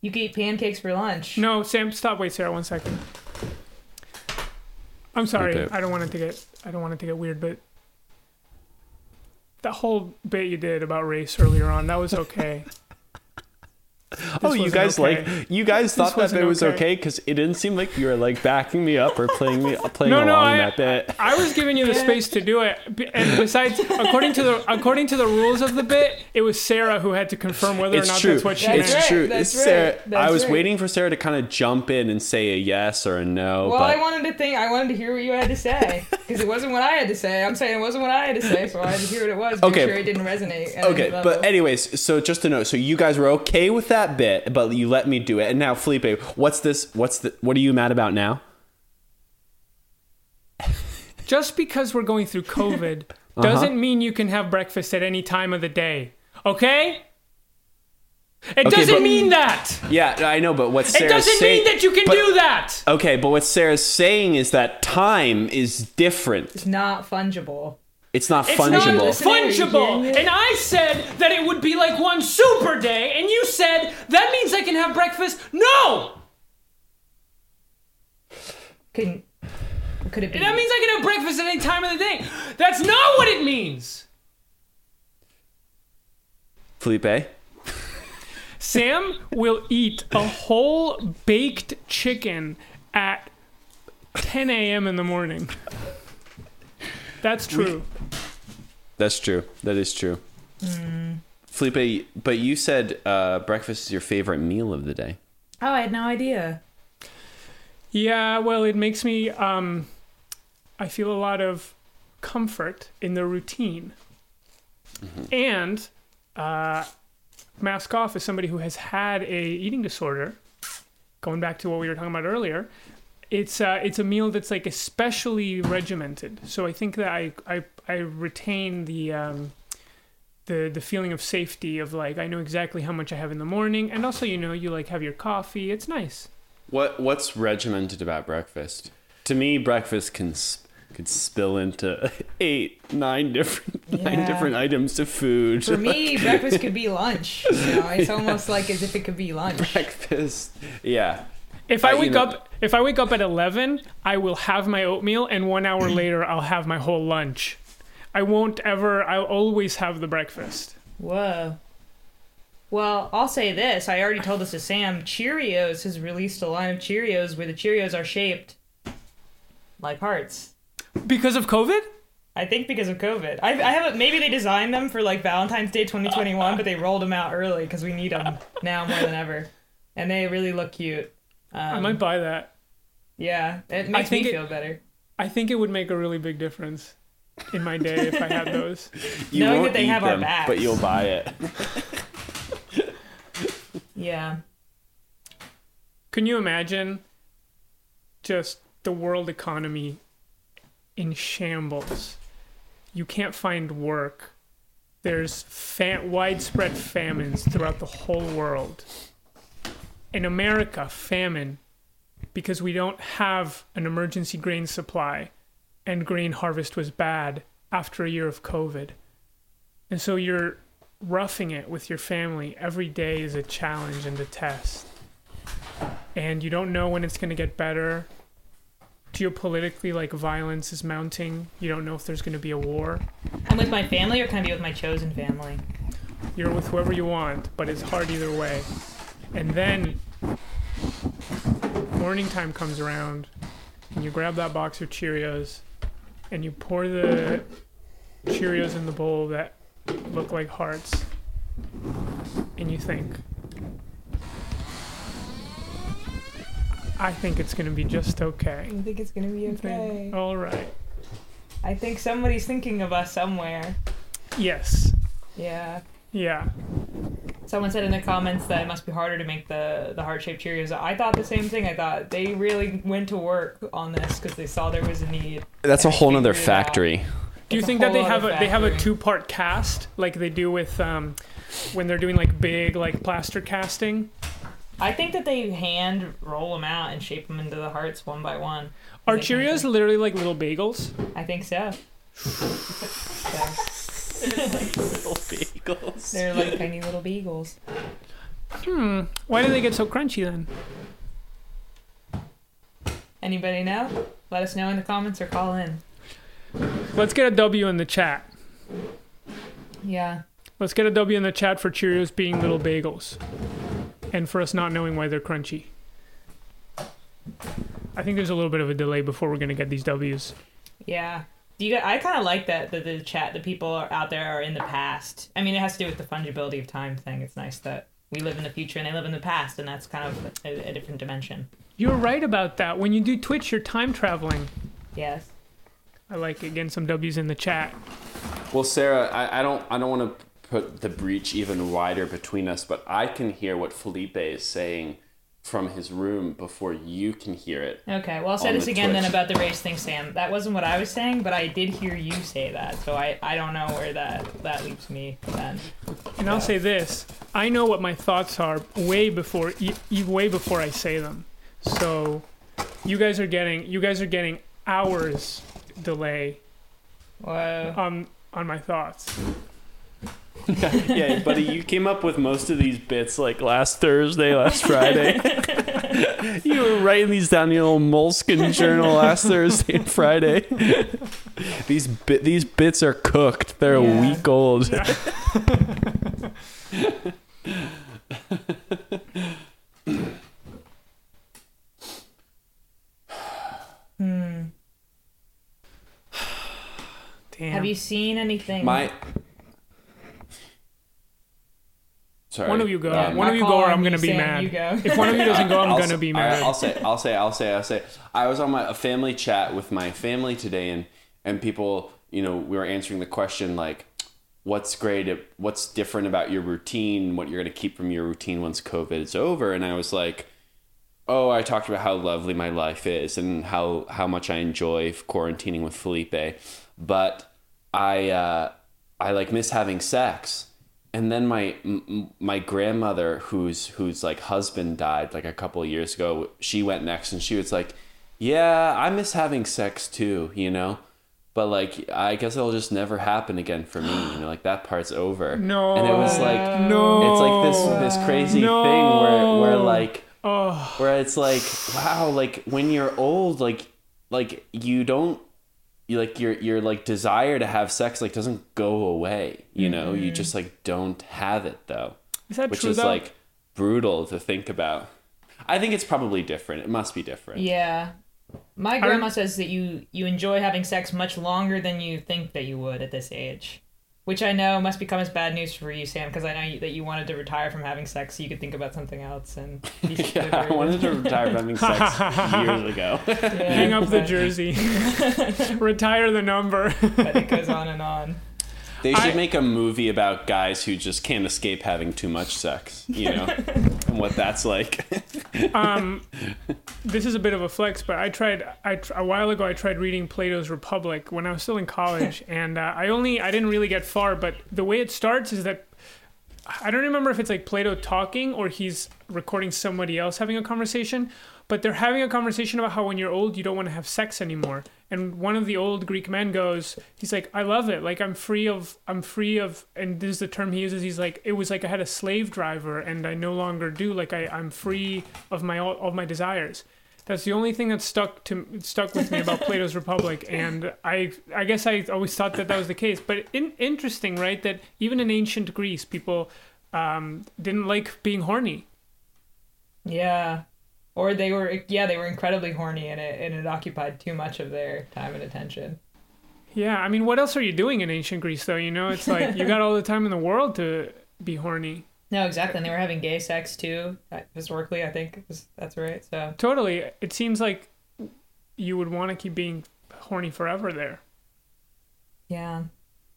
you can eat pancakes for lunch No, Sam. Stop. Wait, Sarah. One second. I'm sorry. Okay. I don't want it to get. I don't want it to get weird, but that whole bit you did about race earlier on, that was okay. [LAUGHS] [LAUGHS] oh you guys okay. like you guys thought that bit was okay. okay because it didn't seem like you were like backing me up or playing me [LAUGHS] playing No, along no, I, that bit I was giving you the [LAUGHS] space to do it, and besides, according to the according to the rules of the bit, it was Sarah who had to confirm whether or not true that's what she That's it's meant. right, true that's It's Sarah, right, that's i was right. waiting for sarah to kind of jump in and say a yes or a no well, but I wanted to think. I wanted to hear what you had to say because it wasn't what I had to say. I'm saying it wasn't what I had to say, so I had to hear what it was. Okay. Make sure it didn't resonate. Okay, but anyways, so just to know, so you guys were okay with that bit, but you let me do it. And now, Felipe, what's this? What's the? What are you mad about now? [LAUGHS] Just because we're going through COVID, [LAUGHS] uh-huh. doesn't mean you can have breakfast at any time of the day. Okay? It Okay, doesn't but- mean that. Yeah, I know, but what It doesn't saying, mean that you can but- do that. Okay, but what Sarah's saying is that time is different. It's not fungible. It's not It's fungible. not Listening, fungible. hearing it? And I said that it would be like one super day, and you said that means I can have breakfast. No! Can could it be? That means I can have breakfast at any time of the day. That's not what it means. Felipe? Sam will eat a whole baked chicken at 10 a.m. in the morning. That's true. That's true. That is true. Felipe, but you said uh, breakfast is your favorite meal of the day. oh, I had no idea. Yeah, well, it makes me, um, I feel a lot of comfort in the routine. And, uh, mask off as somebody who has had a eating disorder, going back to what we were talking about earlier, it's, uh, it's a meal that's like especially regimented. So I think that I, I, I retain the, um, the, the feeling of safety of like, I know exactly how much I have in the morning. And also, you know, you like have your coffee. It's nice. What What's regimented about breakfast? To me, breakfast can s- could spill into [LAUGHS] eight, nine different nine different items of food. For me, [LAUGHS] breakfast could be lunch. You know, it's almost like as if it could be lunch. [LAUGHS] breakfast, yeah. If I you wake know- up, if I wake up at eleven, I will have my oatmeal, and one hour [CLEARS THROAT] later, I'll have my whole lunch. I won't ever. I'll always have the breakfast. Whoa. Well, I'll say this. I already told this to Sam. Cheerios has released a line of Cheerios where the Cheerios are shaped like hearts. Because of COVID? I think because of COVID. I, I haven't. Maybe they designed them for like Valentine's Day 2021, but they rolled them out early because we need them now more than ever, and they really look cute. I Um, might buy that. yeah, it makes think me it- feel better. I think it would make a really big difference in my day if I had [LAUGHS] those. You Knowing won't that they eat have our them, backs. but you'll buy it. [LAUGHS] Yeah. Can you imagine just the world economy in shambles? You can't find work. There's fa- widespread famines throughout the whole world. In America, famine because we don't have an emergency grain supply and grain harvest was bad after a year of COVID. And so you're roughing it with your family. Every day is a challenge and a test and you don't know when it's going to get better. Geopolitically, like violence is mounting. You don't know if there's going to be a war. I'm with my family, or can I be with my chosen family? You're with whoever you want, but it's hard either way. And then morning time comes around, and you grab that box of Cheerios, and you pour the Cheerios in the bowl that look like hearts, and you think, I think it's going to be just okay. I think it's gonna be okay. All right. I think somebody's thinking of us somewhere. Yes. Yeah. Yeah. Someone said in the comments that it must be harder to make the the heart shaped Cheerios. I thought the same thing. I thought they really went to work on this because they saw there was a need. That's a whole nother figured it out. factory. Do you think that they have a other they have a two part cast like they do with um, when they're doing like big like plaster casting? I think that they hand roll them out and shape them into the hearts one by one. Are They can- Cheerios literally like little bagels? I think so. [LAUGHS] [LAUGHS] So, [LAUGHS] Bagels. They're like tiny little beagles. Hmm. Why do they get so crunchy then? Anybody know? Let us know in the comments or call in. Let's get a W in the chat. Yeah. Let's get a W in the chat for Cheerios being little bagels, and for us not knowing why they're crunchy. I think there's a little bit of a delay before we're gonna get these W's. Yeah. Do you? I kind of like that the, the chat. The people are out there are in the past. I mean, it has to do with the fungibility of time thing. It's nice that we live in the future and they live in the past, and that's kind of a, a different dimension. You're right about that. When you do Twitch, you're time traveling. Yes. I like again some W's in the chat. Well, Sarah, I, I don't I don't want to put the breach even wider between us, but I can hear what Felipe is saying from his room before you can hear it. Okay, well, I'll say this the again then about the race thing, Sam. That wasn't what I was saying, but I did hear you say that, so I, I don't know where that, that leaves me then. And I'll say this: I know what my thoughts are way before, e- e- way before I say them. So, you guys are getting, you guys are getting hours delay Whoa. on on my thoughts. [LAUGHS] yeah, buddy, you came up with most of these bits like last Thursday, last Friday. [LAUGHS] you were writing these down in your little moleskin journal last Thursday and Friday. these bit these bits are cooked. They're Yeah. a week old. [LAUGHS] Hmm. [SIGHS] Damn. Have you seen anything? My Sorry. One of you go. Um, One of you go, or I'm gonna be Sam, mad. If one of you doesn't go, I'm [LAUGHS] I'll gonna say- be mad. I'll say, I'll say, I'll say, I'll say. I was on my a family chat with my family today, and and people, you know, we were answering the question like, what's great, what's different about your routine, what you're gonna keep from your routine once COVID is over, and I was like. Oh, I talked about how lovely my life is and how, how much I enjoy quarantining with Felipe, but I uh, I like miss having sex and then my my grandmother whose whose like husband died like a couple of years ago she went next and she was like yeah i miss having sex too you know but like i guess it'll just never happen again for me you know like that part's over no. and it was like no. it's like this this crazy No. thing where where like Oh, where it's like wow like when you're old like like you don't you like your your like desire to have sex like doesn't go away you know you mm-hmm. just like don't have it though is that which true is though? like brutal to think about i think it's probably different it must be different Yeah. My grandma says that you you enjoy having sex much longer than you think that you would at this age. Which I know must become as bad news for you, Sam, because I know you, that you wanted to retire from having sex so you could think about something else and be [LAUGHS] yeah, i wanted to retire from having sex [LAUGHS] years ago Hang up the jersey. [LAUGHS] Retire the number. but it goes on and on. They should I- make a movie about guys who just can't escape having too much sex you know and what that's like [LAUGHS] um, this is a bit of a flex, but I tried. I tr- a while ago I tried reading Plato's Republic when I was still in college, [LAUGHS] and uh, I only I didn't really get far. But the way it starts is that I don't remember if it's like Plato talking or he's recording somebody else having a conversation, but they're having a conversation about how when you're old you don't want to have sex anymore. And one of the old Greek men goes, he's like, I love it. Like I'm free of, I'm free of, and this is the term he uses. He's like, it was like I had a slave driver and I no longer do. Like I, I'm free of my all of my desires. That's the only thing that stuck to stuck with me about [LAUGHS] Plato's Republic, and I I guess I always thought that that was the case. But in, interesting, right? That even in ancient Greece, people um, didn't like being horny. Yeah. Or they were yeah, they were incredibly horny and it and it occupied too much of their time and attention. Yeah, I mean, what else are you doing in ancient Greece, though? You know, it's like you got all the time in the world to be horny. [LAUGHS] No, exactly. And they were having gay sex too. uh, Historically, I think that's right. So Totally. It seems like you would want to keep being horny forever there. Yeah.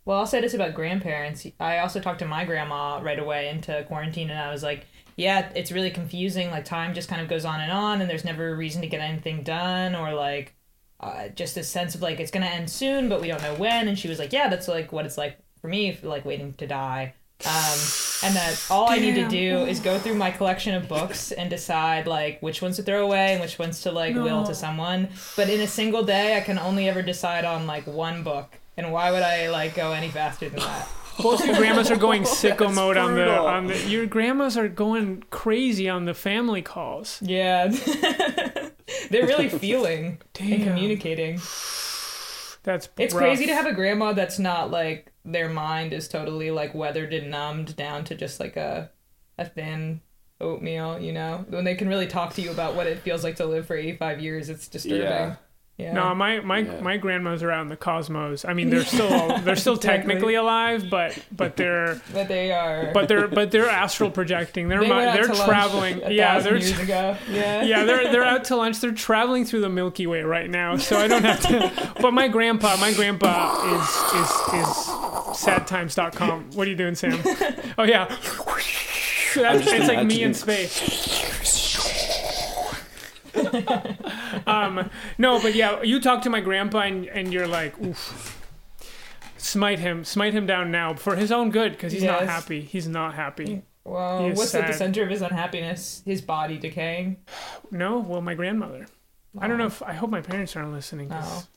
Well, I'll say this about grandparents. I also talked to my grandma right away into quarantine, and I was like, yeah, it's really confusing. Like, time just kind of goes on and on, and there's never a reason to get anything done, or like, uh, just this sense of like, it's going to end soon, but we don't know when. And she was like, yeah, that's like what it's like for me, like waiting to die. Um, and that all I need to do is go through my collection of books and decide like which ones to throw away and which ones to like will to someone. But in a single day, I can only ever decide on like one book. And why would I like go any faster than that? Both your grandmas are going [LAUGHS] sicko That's mode on the on the. Your grandmas are going crazy on the family calls. Yeah. [LAUGHS] They're really [LAUGHS] feeling and communicating. That's It's rough. crazy to have a grandma that's not like their mind is totally like weathered and numbed down to just like a a thin oatmeal, you know? When they can really talk to you about what it feels like to live for 85 years, it's disturbing. Yeah. Yeah. No, my my Yeah. my grandmas are out in the cosmos. I mean, they're [LAUGHS] still they're still Exactly. technically alive, but but they're [LAUGHS] but they are. but they're but they're astral projecting. They're they mi- went out they're traveling. Yeah, they're years ago. [LAUGHS] Yeah. yeah they're they're out to lunch. They're traveling through the Milky Way right now, so I don't have to. But my grandpa, my grandpa is is is sadtimes.com. What are you doing, Sam? Oh yeah, That's, it's like me in space. [LAUGHS] um, no, but yeah, you talk to my grandpa and, and you're like, oof. Smite him, smite him down now for his own good because he's not happy. He's not happy. Well, He is what's at the center of his unhappiness? His body decaying. No, well, my grandmother. I don't know if I hope my parents aren't listening. 'cause-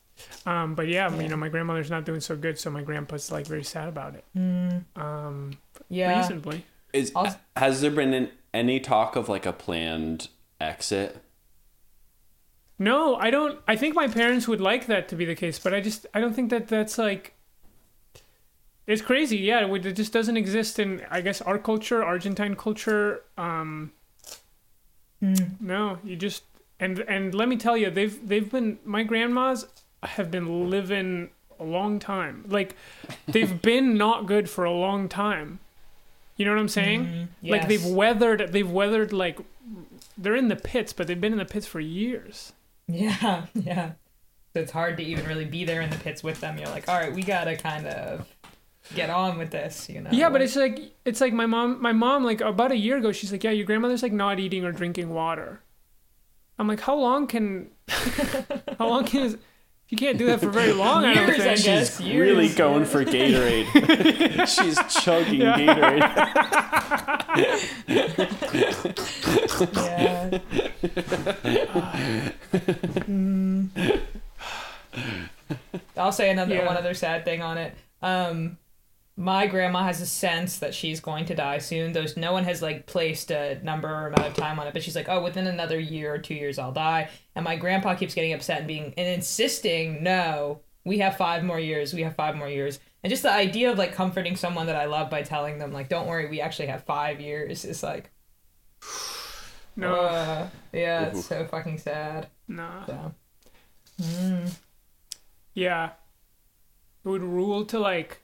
Um, but yeah, Yeah. you know, my grandmother's not doing so good, so my grandpa's like very sad about it. Mm, Um, yeah. reasonably. Is I'll- has there been any talk of like a planned exit? No, I don't. I think my parents would like that to be the case, but I just I don't think that that's like. It's crazy, yeah. It, just doesn't exist in I guess our culture, Argentine culture. Um, Mm. no, you just and and let me tell you, they've they've been my grandmas have been living a long time. Like they've [LAUGHS] been not good for a long time. You know what I'm saying? Mm, Like they've weathered they've weathered like they're in the pits, but they've been in the pits for years. Yeah, [LAUGHS] yeah. So it's hard to even really be there in the pits with them. You're like, all right, we gotta kind of get on with this, you know? Yeah, but it's like it's like my mom my mom like about a year ago she's like, "Yeah, your grandmother's like not eating or drinking water." I'm like, "How long can [LAUGHS] how long can [LAUGHS] is you can't do that for very long, I don't Years, I think." guess. She's years, really going for Gatorade. [LAUGHS] She's chugging Gatorade. Yeah. [LAUGHS] Mm. I'll say another Yeah. one other sad thing on it. Um, my grandma has a sense that she's going to die soon. There's no one has like placed a number or amount of time on it, but she's like, oh, within another year or two years, I'll die. And my grandpa keeps getting upset and being and insisting, no, we have five more years. We have five more years. And just the idea of like comforting someone that I love by telling them like, don't worry, we actually have five years is like, [SIGHS] No, uh, yeah, Ooh. it's so fucking sad. no. So. Mm. Yeah. It would rule to like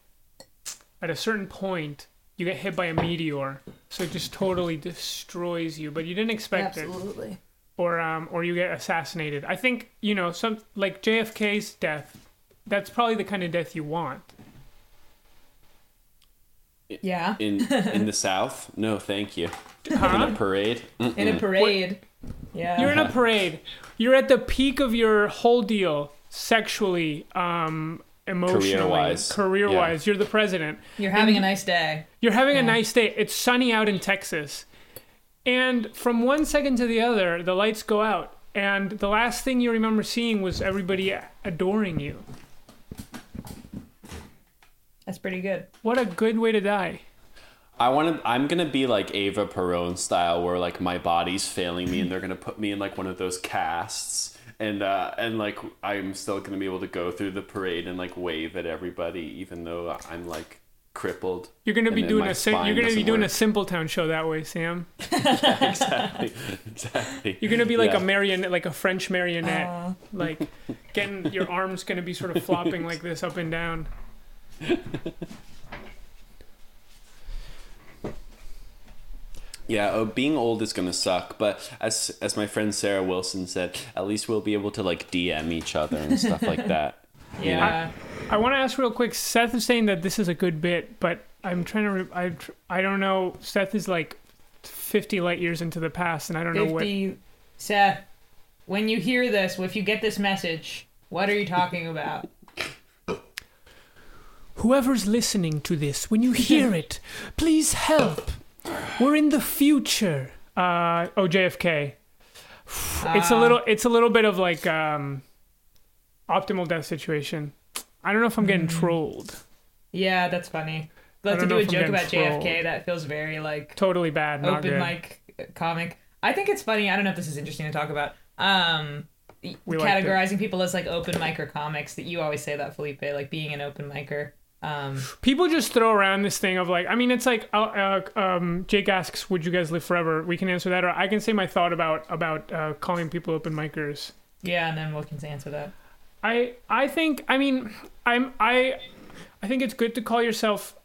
at a certain point you get hit by a meteor, so it just totally destroys you, but you didn't expect it. Absolutely. or um, or you get assassinated. I think you know some like JFK's death. That's probably the kind of death you want. Yeah. [LAUGHS] In in the South? No, thank you. In a Huh? parade? In a parade. Yeah. You're in a parade. You're at the peak of your whole deal, sexually, um, emotionally, Career-wise. career-wise. You're the president. You're having a nice day. You're having a nice day. It's sunny out in Texas. And from one second to the other, the lights go out. And the last thing you remember seeing was everybody adoring you. That's pretty good. What a good way to die. I want to. I'm gonna be like Eva Perón style, where like my body's failing me, and they're gonna put me in like one of those casts, and uh, and like I'm still gonna be able to go through the parade and like wave at everybody, even though I'm like crippled. You're gonna be doing a sim- spine you're gonna be doesn't doing a work. Simpletown show that way, Sam. [LAUGHS] exactly, exactly. You're gonna be like Yeah. a marionette, like a French marionette, Uh, like getting your arms gonna be sort of flopping like this up and down. [LAUGHS] Yeah, oh, being old is gonna suck, but as as my friend Sarah Wilson said, at least we'll be able to like DM each other and stuff like [LAUGHS] that. You know? yeah. I want to ask real quick. Seth is saying that this is a good bit, but I'm trying to. Re- I I don't know. Seth is like 50 light years into the past, and I don't know what. 50. Seth, when you hear this, if you get this message, what are you talking about? [LAUGHS] Whoever's listening to this, when you hear [LAUGHS] it, please help. We're in the future. Uh, oh, JFK. [SIGHS] It's a little. It's a little bit of like um, optimal death situation. I don't know if I'm getting trolled. Yeah, that's funny. Like to do a joke about trolled. JFK, that feels very like Totally bad. Not open mic comic. I think it's funny. I don't know if this is interesting to talk about. Um, We categorizing people as like open micer comics. That you always say that Felipe, like being an open micer. Um, People just throw around this thing of like, I mean, it's like, uh, uh, um, Jake asks, "Would you guys live forever?" We can answer that, or I can say my thought about about uh, calling people open micers. yeah, and then Wilkins answer that. I I think I mean I'm I I think it's good to call yourself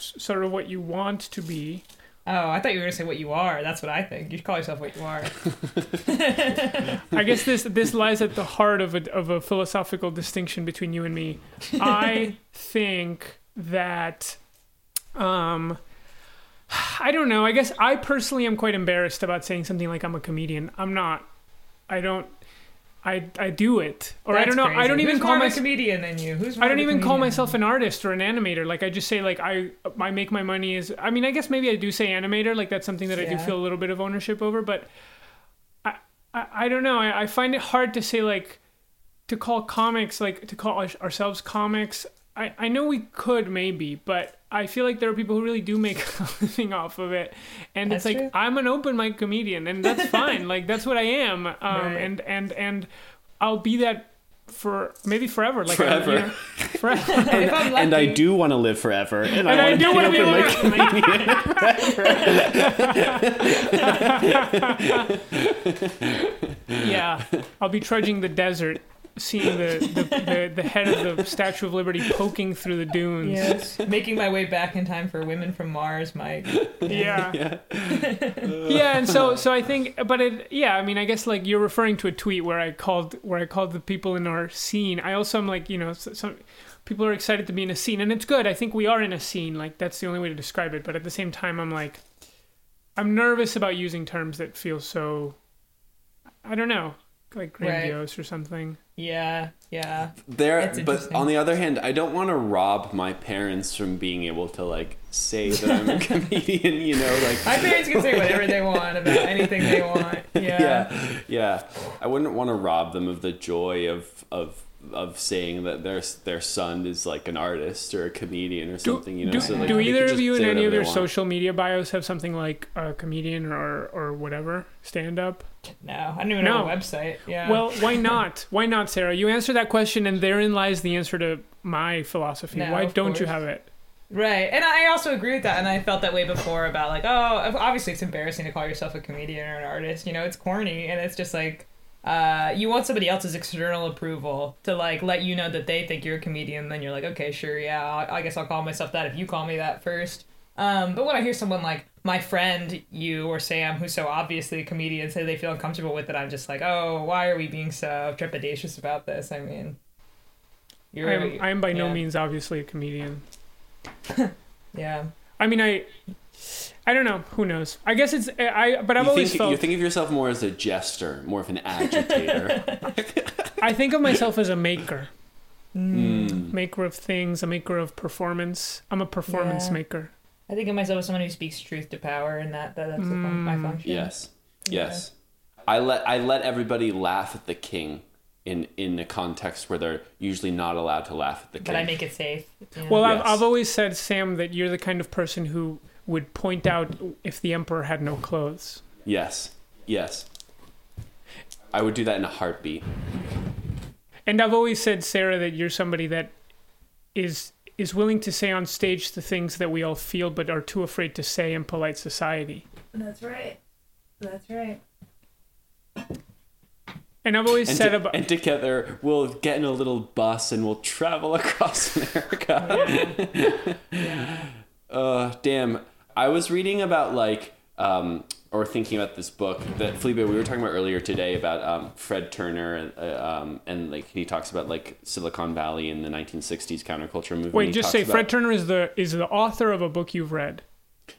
s- sort of what you want to be. Oh, I thought you were gonna say what you are. That's what I think. You should call yourself what you are. [LAUGHS] I guess this this lies at the heart of a of a philosophical distinction between you and me. I [LAUGHS] think that um I don't know. I guess I personally am quite embarrassed about saying something like I'm a comedian. I'm not. I don't I I do it, or I don't know. crazy. I don't even Who's call more of a myself. comedian than you. Who's I don't even call myself an artist or an animator. Like I just say like I I make my money as I mean I guess maybe I do say animator. Like that's something that I do feel a little bit of ownership over. But I I, I don't know. I, I find it hard to say like to call comics like to call ourselves comics. I I know we could maybe, but I feel like there are people who really do make [LAUGHS] a living off of it, and That's it's like true. I'm an open mic comedian, and that's [LAUGHS] fine. like that's what I am. Um, Right. and and and I'll be that for maybe forever. Like Forever. I, you know, forever. [LAUGHS] If and I do want to live forever, and, And I I do want want to to be be able open mic yeah, I'll be trudging the desert, seeing the the, the, the head of the Statue of Liberty poking through the dunes. Yes, making my way back in time for Women from Mars, Mike. Yeah. Yeah. [LAUGHS] yeah, and so so I think, but it, yeah, I mean, I guess like you're referring to a tweet where I called where I called the people in our scene. I also am like, you know, some people are excited to be in a scene, and it's good. I think we are in a scene. Like that's the only way to describe it. But at the same time, I'm like, I'm nervous about using terms that feel so, I don't know, like Right. grandiose or something. Yeah, yeah. There, but on the other hand, I don't want to rob my parents from being able to like say that I'm a [LAUGHS] comedian. You know, like My parents can say whatever they want about anything they want. [LAUGHS] Yeah. yeah, yeah. I wouldn't want to rob them of the joy of of of saying that their their son is like an artist or a comedian or Do, something. You know, do, so like, do either of you in any of they your social media bios have something like a comedian or or whatever stand up? No, I don't even No. know a website. Yeah. Well, why [LAUGHS] not? Why not, Sarah? You answer that question, and therein lies the answer to my philosophy. No, why don't you have it? Right, and I also agree with that, and I felt that way before about like, oh, obviously it's embarrassing to call yourself a comedian or an artist. You know, it's corny, and it's just like, uh, you want somebody else's external approval to like let you know that they think you're a comedian. Then you're like, okay, sure, yeah, I I guess I'll call myself that if you call me that first. Um, but when I hear someone like my friend, you or Sam, who's so obviously a comedian, say they feel uncomfortable with it, I'm just like, oh, why are we being so trepidatious about this? I mean, you're, I'm, I'm by no means obviously a comedian. [LAUGHS] yeah. I mean, I, I don't know. Who knows? I guess it's I. But I've You always think, felt. you think of yourself more as a jester, more of an agitator. [LAUGHS] I think of myself as a maker, Mm. maker of things, a maker of performance. I'm a performance Yeah. maker. I think of myself as someone who speaks truth to power, and that, that that's the fun- my Mm. function. Yes, Yeah. yes. I let I let everybody laugh at the king in in a context where they're usually not allowed to laugh at the king. But I make it safe. Yeah. Well, I've, I've always said, Sam, that you're the kind of person who would point out if the emperor had no clothes. yes, yes. I would do that in a heartbeat. And I've always said, Sarah, that you're somebody that is is willing to say on stage the things that we all feel but are too afraid to say in polite society. that's right. That's right. And I've always And, said to- about and together we'll get in a little bus and we'll travel [LAUGHS] across America. [LAUGHS] Uh, damn. I was reading about like, um, or thinking about this book that Felipe we were talking about earlier today about um, Fred Turner and uh, um, and like he talks about like Silicon Valley in the 1960s counterculture movement. wait, just say about- Fred Turner is the is the author of a book you've read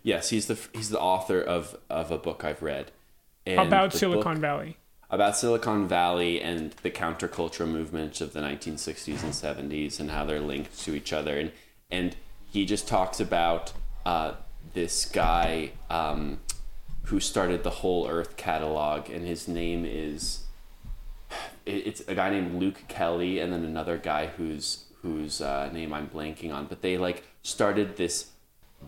Yes, he's the he's the author of of a book I've read And about Silicon book- Valley. about Silicon Valley and the counterculture movements of the 1960s and 70s and how they're linked to each other. And and he just talks about uh, this guy um, who started the Whole Earth catalog, and his name is it's a guy named Luke Kelly, and then another guy whose whose uh, name I'm blanking on. But they like started this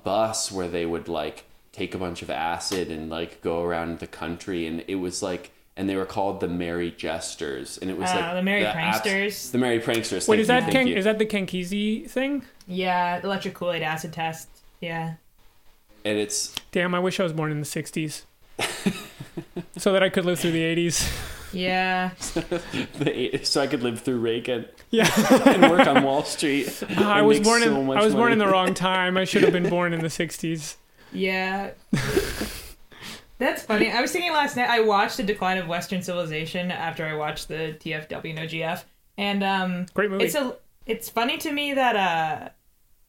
bus where they would like take a bunch of acid and like go around the country, and it was like. And they were called the Merry Jesters, and it was Ah, like the Merry abs- Pranksters. the Merry Pranksters. Wait, thank is you, that thank Ken, you. is that the Ken Kesey thing? Yeah, electric Kool Aid acid test. Yeah. And it's Damn, I wish I was born in the '60s, so that I could live through the '80s. Yeah. [LAUGHS] the, so I could live through Reagan Yeah, [LAUGHS] and work on Wall Street. Ah, I was born so in I was born in the wrong time. I should have been born in the '60s. Yeah. That's funny. I was thinking last night. I watched The Decline of Western Civilization after I watched the TFW No GF, and um, Great movie. it's a. It's funny to me that uh,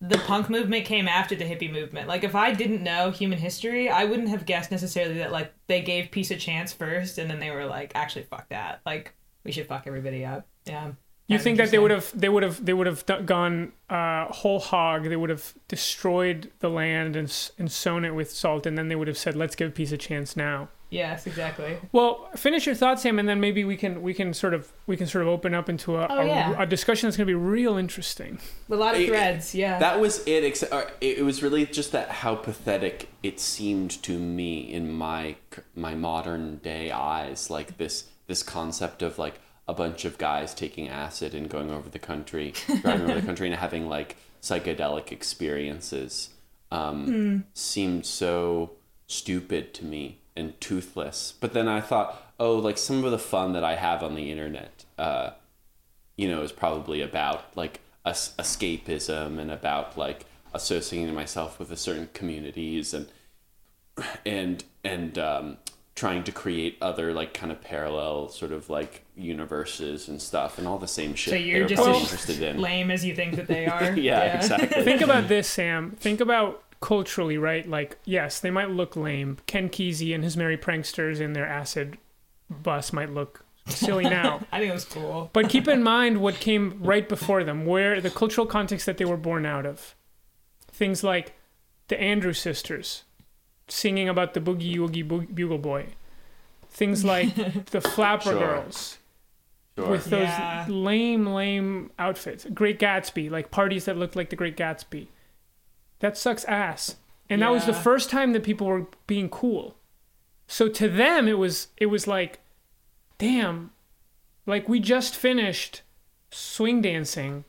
the punk movement came after the hippie movement. Like, if I didn't know human history, I wouldn't have guessed necessarily that like they gave peace a chance first, and then they were like, actually, fuck that. Like, we should fuck everybody up. Yeah. You think that they would have they would have they would have gone uh, whole hog? They would have destroyed the land and and sown it with salt, and then they would have said, "Let's give peace a chance now." Yes, exactly. Well, finish your thoughts, Sam, and then maybe we can we can sort of we can sort of open up into a, Oh, a, yeah. a discussion that's going to be real interesting. A lot of It- threads. Yeah. That was it. Except it it was really just that how pathetic it seemed to me in my my modern day eyes. Like this this concept of like a bunch of guys taking acid and going over the country, [LAUGHS] driving over the country, and having like psychedelic experiences um, seemed so stupid to me and toothless. But then I thought, oh, like some of the fun that I have on the internet. Uh, you know, is probably about like es- escapism and about like associating myself with a certain communities and and and um, trying to create other like kind of parallel sort of like universes and stuff and all the same shit so you're just as interested in. lame as you think that they are. [LAUGHS] Yeah, exactly. Think about this, Sam. Think about culturally, right? Like, yes, they might look lame. Ken Kesey and his merry pranksters in their acid bus might look silly [LAUGHS] now. I think it was cool. But keep in mind what came right before them, where the cultural context that they were born out of. Things like the Andrews sisters singing about the Boogie Woogie Bu- Bugle Boy. Things like [LAUGHS] the Flapper Sure. Girls Sure. with those Yeah. lame, lame outfits. Great Gatsby, like parties that looked like the Great Gatsby. That sucks ass. And that was the first time that people were being cool. So to them, it was it was like, damn, like we just finished swing dancing,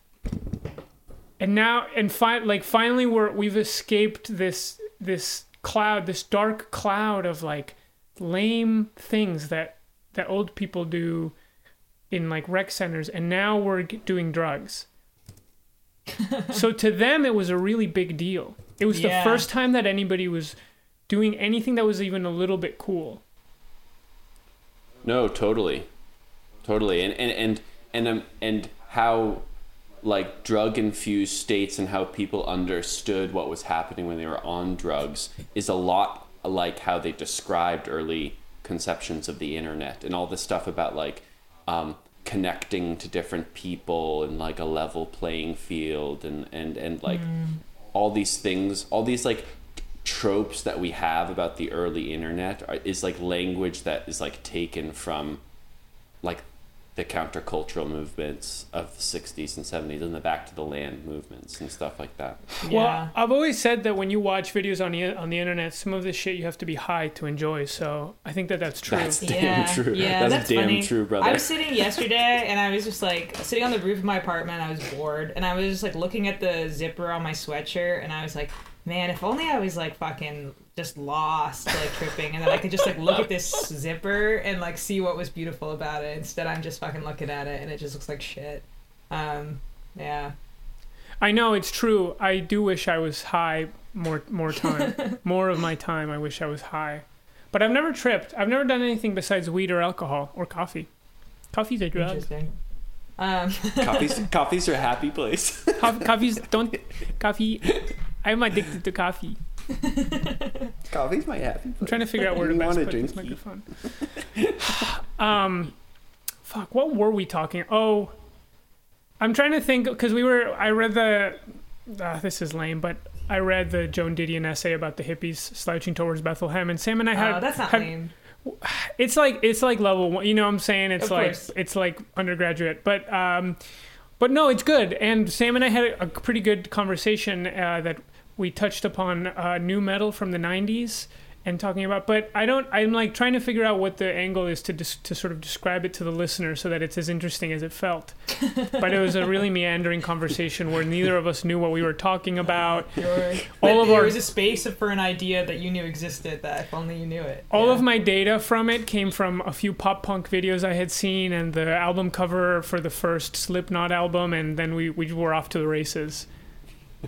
and now and fi- like finally we're we've escaped this this cloud, this dark cloud of like lame things that that old people do in like rec centers, and now we're doing drugs. [LAUGHS] so to them, it was a really big deal. It was Yeah. the first time that anybody was doing anything that was even a little bit cool. No, totally, totally, and and and and um, and how like drug infused states and how people understood what was happening when they were on drugs is a lot like how they described early conceptions of the internet and all this stuff about like um, connecting to different people and like a level playing field and and and like mm. all these things all these like tropes that we have about the early internet are, is like language that is like taken from like the countercultural movements of the 60s and 70s and the back to the land movements and stuff like that Yeah. Well, I've always said that when you watch videos on the on the internet, some of this shit you have to be high to enjoy. So I think that that's true. That's damn true. Yeah, That's that's, damn funny. true, brother. I was sitting yesterday and I was just like sitting on the roof of my apartment. I was bored and I was just like looking at the zipper on my sweatshirt and I was like, man, if only I was like fucking just lost, like tripping, and then I could just like look at this zipper and like see what was beautiful about it. Instead, I'm just fucking looking at it and it just looks like shit. Um, yeah. I know it's true. I do wish I was high more more time. [LAUGHS] more of my time I wish I was high. But I've never tripped. I've never done anything besides weed or alcohol or coffee. Coffee's a drug. Interesting. Um, coffee's [LAUGHS] coffee's a happy place Coffee, coffee's don't [LAUGHS] coffee. I'm addicted to coffee. [LAUGHS] coffee's my happy I'm trying to figure out where to best wanna put this drink heat. microphone. [LAUGHS] um, fuck. What were we talking? Oh, I'm trying to think because we were. I read the. Uh, this is lame, but I read the Joan Didion essay about the hippies slouching towards Bethlehem, and Sam and I had. oh, that's not had- lame. It's like it's like level one. You know what I'm saying? It's Of like course. it's like undergraduate, but um, but no, it's good. And Sam and I had a, a pretty good conversation uh, that we touched upon uh, nu metal from the '90s and talking about. But I don't. I'm like trying to figure out what the angle is to dis- to sort of describe it to the listener so that it's as interesting as it felt. [LAUGHS] but it was a really meandering conversation where neither of us knew what we were talking about. [LAUGHS] Sure. All But of there our- was a space for an idea that you knew existed that if only you knew it. All Yeah. of my data from it came from a few pop punk videos I had seen and the album cover for the first Slipknot album, and then we, we were off to the races.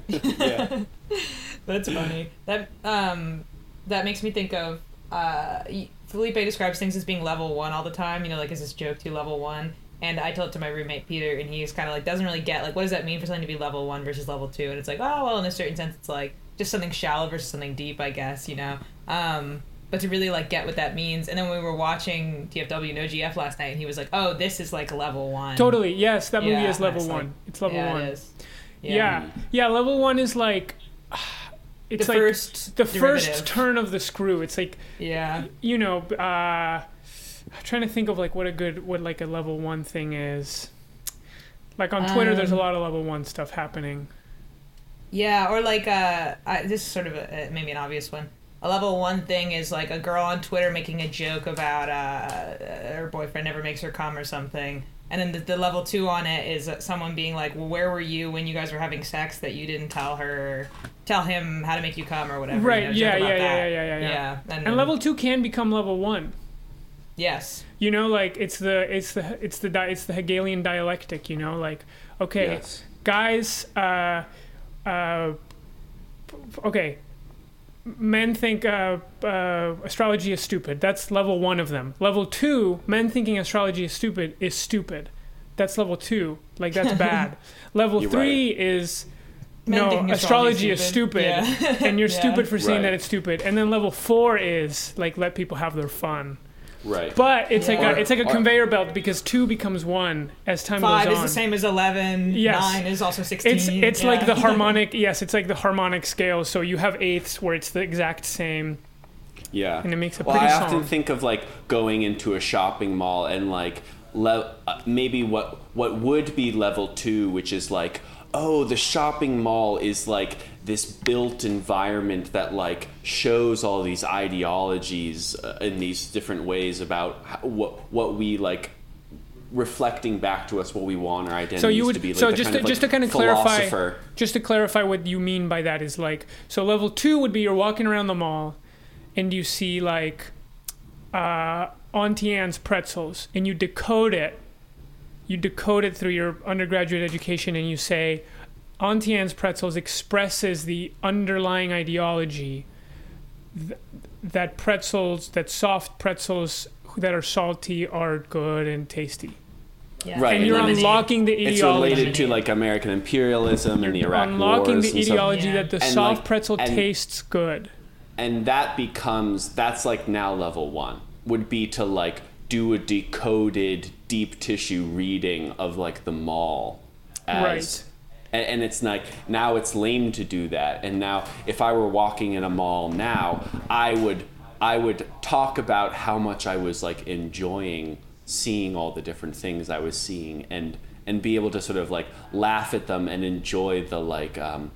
Yeah [LAUGHS] That's funny. That um, that makes me think of uh, Felipe describes things as being level one all the time. You know, like is this joke to level one? And I told it to my roommate Peter, and he's kind of like doesn't really get like what does that mean for something to be level one versus level two? And it's like oh well, in a certain sense, it's like just something shallow versus something deep, I guess. You know. Um, but to really like get what that means. And then we were watching TFW No GF last night, and he was like, "Oh, this is like level one." Totally. Yes, that movie Yeah, is level it's like- one. it's level yeah, one. It is. Yeah. yeah. Level one is like. [SIGHS] It's the like first the derivative. first turn of the screw. It's like Yeah. you know. uh I'm trying to think of like what a good what like a level one thing is. Like on Twitter, there's a Um, lot of level one stuff happening. Yeah, or like uh, I, this is sort of a, maybe an obvious one. A level one thing is like a girl on Twitter making a joke about uh, her boyfriend never makes her come or something, and then the, the level two on it is someone being like, "Well, where were you when you guys were having sex that you didn't tell her, tell him how to make you come or whatever?" you Right, know, joke yeah, yeah, yeah, yeah, yeah, yeah. yeah. And, And level two can become level one. yes, You know, like it's the it's the it's the it's the Hegelian dialectic. You know, like okay, Yes. guys. Uh, uh, okay, men think uh, uh, astrology is stupid. That's level one of them. Level two, men thinking astrology is stupid is stupid. That's level two. Like that's [LAUGHS] bad. level You're three is Men no astrology astrology is is stupid, stupid. Yeah. and you're [LAUGHS] Yeah. stupid for saying Right. that it's stupid. And then level four is like let people have their fun. Right. But it's like Yeah. a it's like a Or- conveyor belt because two becomes one as time five goes is on. the same as eleven. Yes. Nine is also sixteen. It's it's yeah. like the [LAUGHS] harmonic yes, it's like the harmonic scale. So you have eighths where it's the exact same, Yeah. and it makes a well, pretty I often think of like going into a shopping mall and like le- uh, maybe what what would be level two, which is like, oh, the shopping mall is like this built environment that like shows all these ideologies uh, in these different ways about how, what what we like reflecting back to us what we want our identities So you to be like so just to, of, like, just to kind of clarify just to clarify what you mean by that is like so level two would be you're walking around the mall, and you see like uh, Auntie Anne's pretzels, and you decode it. You decode it through your undergraduate education, and you say, Auntie Anne's pretzels expresses the underlying ideology th- that pretzels, that soft pretzels that are salty are good and tasty. Yeah. Right, And and you're then unlocking the ideology. It's related to like American imperialism and the Iraq unlocking wars the and stuff. ideology Yeah. that the And, soft like- pretzel and- tastes good. and that becomes that's like now level one would be to like do a decoded deep tissue reading of like the mall as Right. and, and it's like now it's lame to do that and now if i were walking in a mall now i would i would talk about how much i was like enjoying seeing all the different things i was seeing and and be able to sort of like laugh at them and enjoy the like um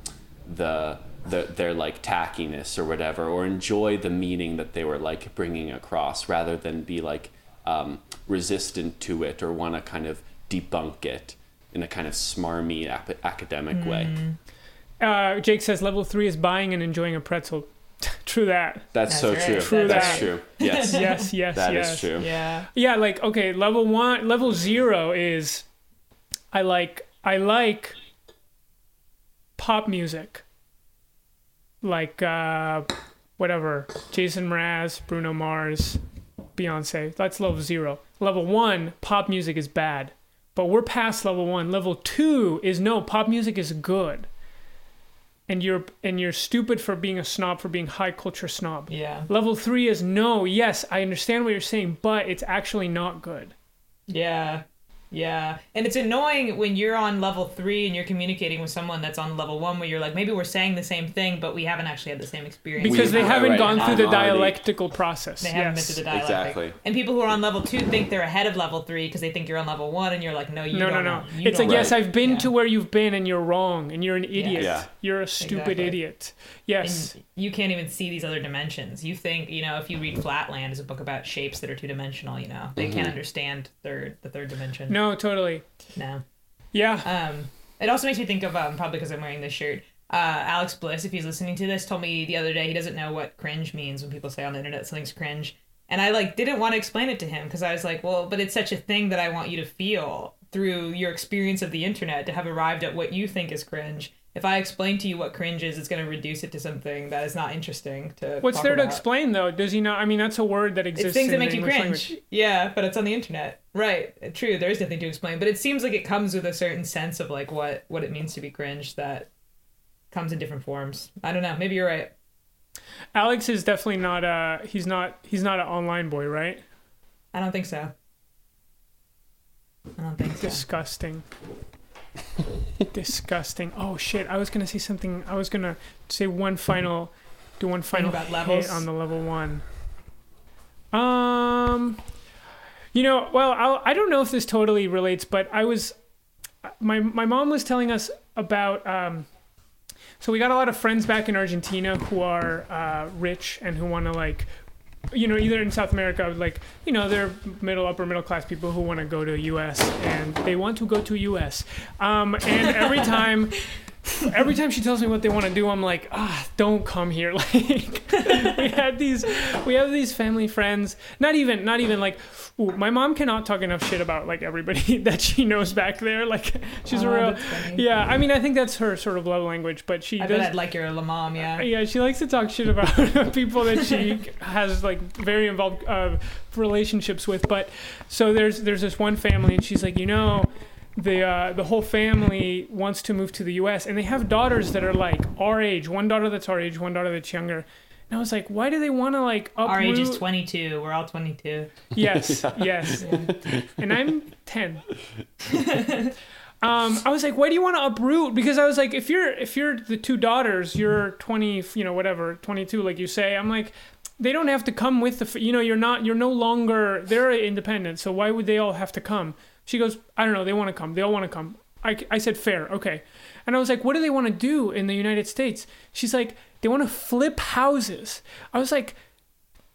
the the, their like tackiness or whatever, or enjoy the meaning that they were like bringing across, rather than be like um, resistant to it or want to kind of debunk it in a kind of smarmy ap- academic way. Uh, Jake says level three is buying and enjoying a pretzel. [LAUGHS] True that. That's, That's so right. true. True That's that. true. Yes, [LAUGHS] Yes, yes, that is yes. true. Yeah. Yeah, like okay, level one, level zero is I like I like pop music, like uh, whatever Jason Mraz, Bruno Mars, Beyonce. That's level zero. Level one, pop music is bad, but we're past level one. Level two is no, pop music is good. And you're and you're stupid for being a snob for being high culture snob. Yeah. Level three is no, yes, I understand what you're saying, but it's actually not good. Yeah. Yeah. And it's annoying when you're on level three and you're communicating with someone that's on level one where you're like, maybe we're saying the same thing, but we haven't actually had the same experience. Because they haven't right. gone through the I'm already- dialectical process. They haven't been through the dialectic. Exactly. And people who are on level two think they're ahead of level three because they think you're on level one, and you're like, no, you no, no, don't no. know. You It's don't like, yes, I've been Yeah. to where you've been and you're wrong and you're an idiot. Yeah. You're a stupid Exactly. idiot. Yes. And you can't even see these other dimensions. You think, you know, if you read Flatland is a book about shapes that are two dimensional, you know, they Mm-hmm. can't understand third the third dimension. no, totally. No. Yeah. Um, it also makes me think of um, probably because I'm wearing this shirt. Uh, Alex Bliss, if he's listening to this, told me the other day he doesn't know what cringe means when people say on the internet something's cringe, and I like didn't want to explain it to him because I was like, well, but it's such a thing that I want you to feel through your experience of the internet to have arrived at what you think is cringe. If I explain to you what cringe is, it's going to reduce it to something that is not interesting to. What's there to explain though? Does he know? I mean, that's a word that exists. It's things that make you English cringe. language. Yeah, but it's on the internet. Right. True. There is nothing to explain, but it seems like it comes with a certain sense of like what what it means to be cringe that comes in different forms. I don't know. Maybe you're right. Alex is definitely not a. He's not. He's not an online boy, right? I don't think so. I don't think so. Disgusting. [LAUGHS] Disgusting. Oh shit! I was gonna say something. I was gonna say one final, do one final about hit levels? on the level one. Um, you know, well, I'll, I don't know if this totally relates, but I was, my my mom was telling us about. Um, so we got a lot of friends back in Argentina who are uh, rich and who want to like you know, either in South America, like, you know, they're middle, upper middle class people who want to go to US and they want to go to US. Um, and every time, [LAUGHS] every time she tells me what they want to do, I'm like, ah, don't come here. [LAUGHS] Like, we had these, we have these family friends, not even, not even like, ooh, my mom cannot talk enough shit about like everybody [LAUGHS] that she knows back there. Like, she's a Oh, real, yeah, I mean, I think that's her sort of love language, but she I does. bet I'd like your Mom, yeah. Yeah, she likes to talk shit about [LAUGHS] people that she [LAUGHS] has like very involved uh, relationships with. But so there's there's this one family, and she's like, you know, the uh, the whole family wants to move to the U.S. and they have daughters that are like our age. One daughter that's our age, one daughter that's younger. And I was like, why do they want to like uproot? Our age is 22. We're all 22. Yes, [LAUGHS] yes. And I'm 10. um, I was like, why do you want to uproot? Because I was like, if you're if you're the two daughters, you're 20, you know, whatever, 22, like you say. I'm like, they don't have to come with the, you know, you're not, you're no longer, they're independent. So why would they all have to come? She goes, I don't know. They want to come. They all want to come. I, I said, fair. Okay. And I was like, what do they want to do in the United States? She's like, they want to flip houses. I was like,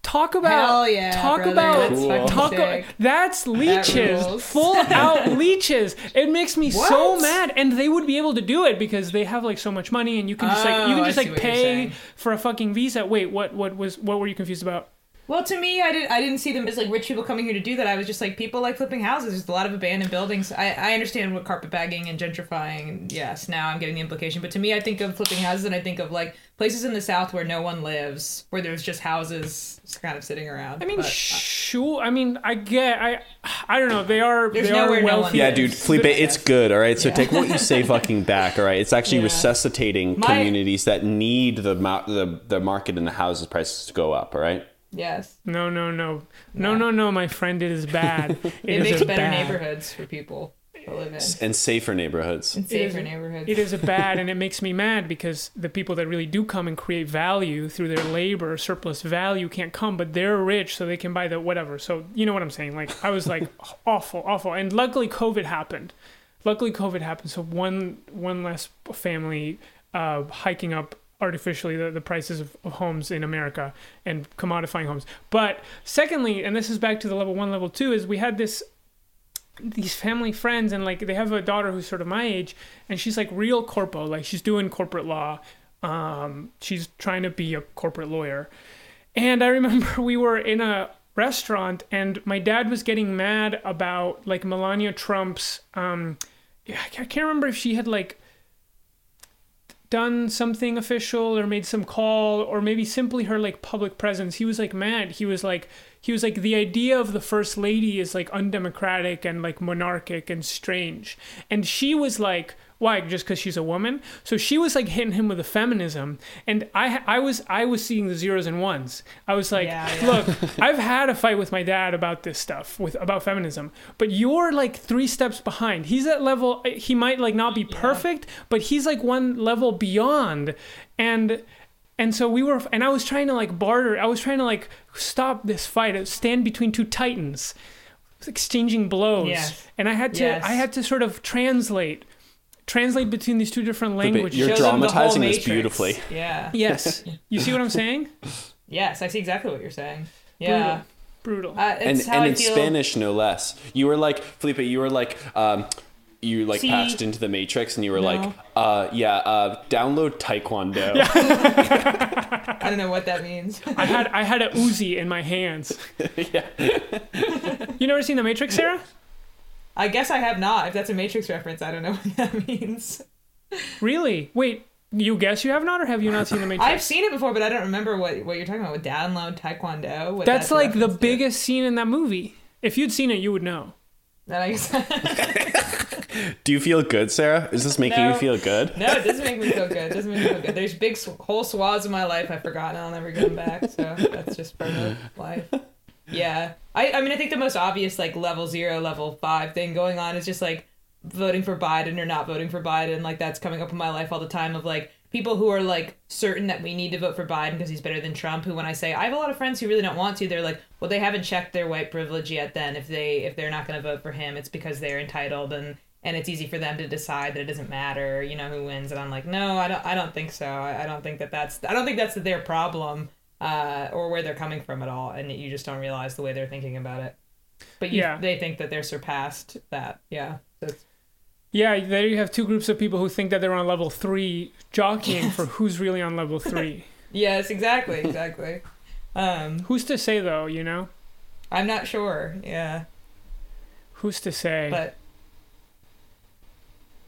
talk about, Hell yeah, talk brother. about, That's Cool. talk about, that's leeches, rules. full [LAUGHS] out leeches. It makes me so mad, and they would be able to do it because they have like so much money, and you can just like you Oh, can just see like pay for a fucking visa. Wait, what? What was? What were you confused about? Well, to me, I didn't. I didn't see them as like rich people coming here to do that. I was just like people like flipping houses. There's a lot of abandoned buildings. I, I understand what carpetbagging and gentrifying. And yes, now I'm getting the implication. But to me, I think of flipping houses, and I think of like places in the South where no one lives, where there's just houses just kind of sitting around. I mean, But, uh, sure. I mean, I get. I I don't know. They are. There's they are nowhere no one wealthy. Yeah, dude, Felipe, it's good, all right? So Yeah. take what you say [LAUGHS] fucking back, all right? It's actually Yeah. resuscitating My- communities that need the, the the market and the houses prices to go up, all right? Yes, No, no, no, no, Nah. no, no. My friend, it is bad. [LAUGHS] it, is makes better bad. neighborhoods for people to live in. And safer neighborhoods. And It is- safer neighborhoods. It is a [LAUGHS] bad, and it makes me mad because the people that really do come and create value through their labor, surplus value, can't come, but they're rich, so they can buy the whatever. So you know what I'm saying? Like I was like [LAUGHS] awful, awful, and luckily COVID happened. Luckily COVID happened, so one one less family uh, hiking up artificially the, the prices of, of homes in America and commodifying homes. But secondly, and this is back to the level one, level two, is we had this these family friends and like they have a daughter who's sort of my age and she's like real corpo like she's doing corporate law um she's trying to be a corporate lawyer and i remember [LAUGHS] we were in a restaurant and my dad was getting mad about like melania trump's um i can't remember if she had like done something official or made some call or maybe simply her like public presence. He was like mad. He was like he was like the idea of the first lady is like undemocratic and like monarchic and strange. And she was like why? Just because she's a woman? So she was like hitting him with the feminism and i i was i was seeing the zeros and ones. I was like Yeah, yeah. look [LAUGHS] i've had a fight with my dad about this stuff with about feminism but you're like three steps behind. He's at level he might like not be perfect but he's like one level beyond. And and so we were and i was trying to like barter i was trying to like stop this fight uh, stand between two titans exchanging blows. Yes. and i had to Yes. i had to sort of translate translate between these two different languages you're Show the dramatizing this beautifully. Yeah. yes [LAUGHS] you see what i'm saying Yes, I see exactly what you're saying. Yeah. brutal Uh, And how and I in feel. Spanish no less. You were like Felipe, you were like um you like See- patched into the matrix and you were No. like uh yeah, uh download taekwondo. [LAUGHS] I don't know what that means. i had i had a uzi in my hands [LAUGHS] yeah. you never seen the matrix sarah I guess I have not. If that's a Matrix reference, I don't know [LAUGHS] what that means. really wait you guess you have not or have you not seen the matrix I've seen it before, but I don't remember what, what you're talking about with download taekwondo. What that's like the reference to. biggest scene in that movie if you'd seen it you would know That makes [LAUGHS] Do you feel good, Sarah? Is this making No. you feel good? No, it doesn't make me feel good. [LAUGHS] It doesn't make me feel good. There's big whole swaths of my life I've forgotten. I'll never get them back. So that's just part of life. Yeah. I, I mean, I think the most obvious, like, level zero, level five thing going on is just, like, voting for Biden or not voting for Biden. Like, that's coming up in my life all the time of, like, people who are, like, certain that we need to vote for Biden because he's better than Trump, who, when I say, I have a lot of friends who really don't want to, they're like, well, they haven't checked their white privilege yet then. If they, if they're not going to vote for him, it's because they're entitled and, and it's easy for them to decide that it doesn't matter, you know, who wins. And I'm like, no, I don't, I don't think so. I, I don't think that that's, I don't think that's their problem, uh, or where they're coming from at all. And you just don't realize the way they're thinking about it. But you, Yeah. they think that they're surpassed that. Yeah. So Yeah, there you have two groups of people who think that they're on level three, jockeying for who's really on level [LAUGHS] three. yes, exactly, exactly. um, Who's to say though? You know, I'm not sure. Yeah. who's to say? but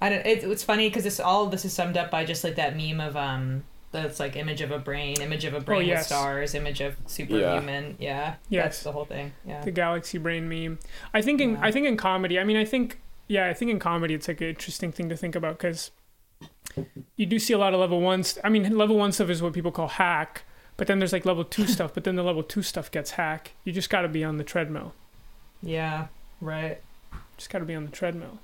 I don't. It, it's funny because this all of this is summed up by just like that meme of um, that's like image of a brain, image of a oh, brain Oh, yes. with stars, image of superhuman. Yeah, Yes. that's the whole thing. Yeah, the galaxy brain meme. I think in Yeah. I think in comedy. I mean, I think yeah, I think in comedy it's like an interesting thing to think about because you do see a lot of level one. St- I mean, level one stuff is what people call hack, but then there's like level two stuff. But then the level two stuff gets hack. You just got to be on the treadmill. yeah, right. Just got to be on the treadmill.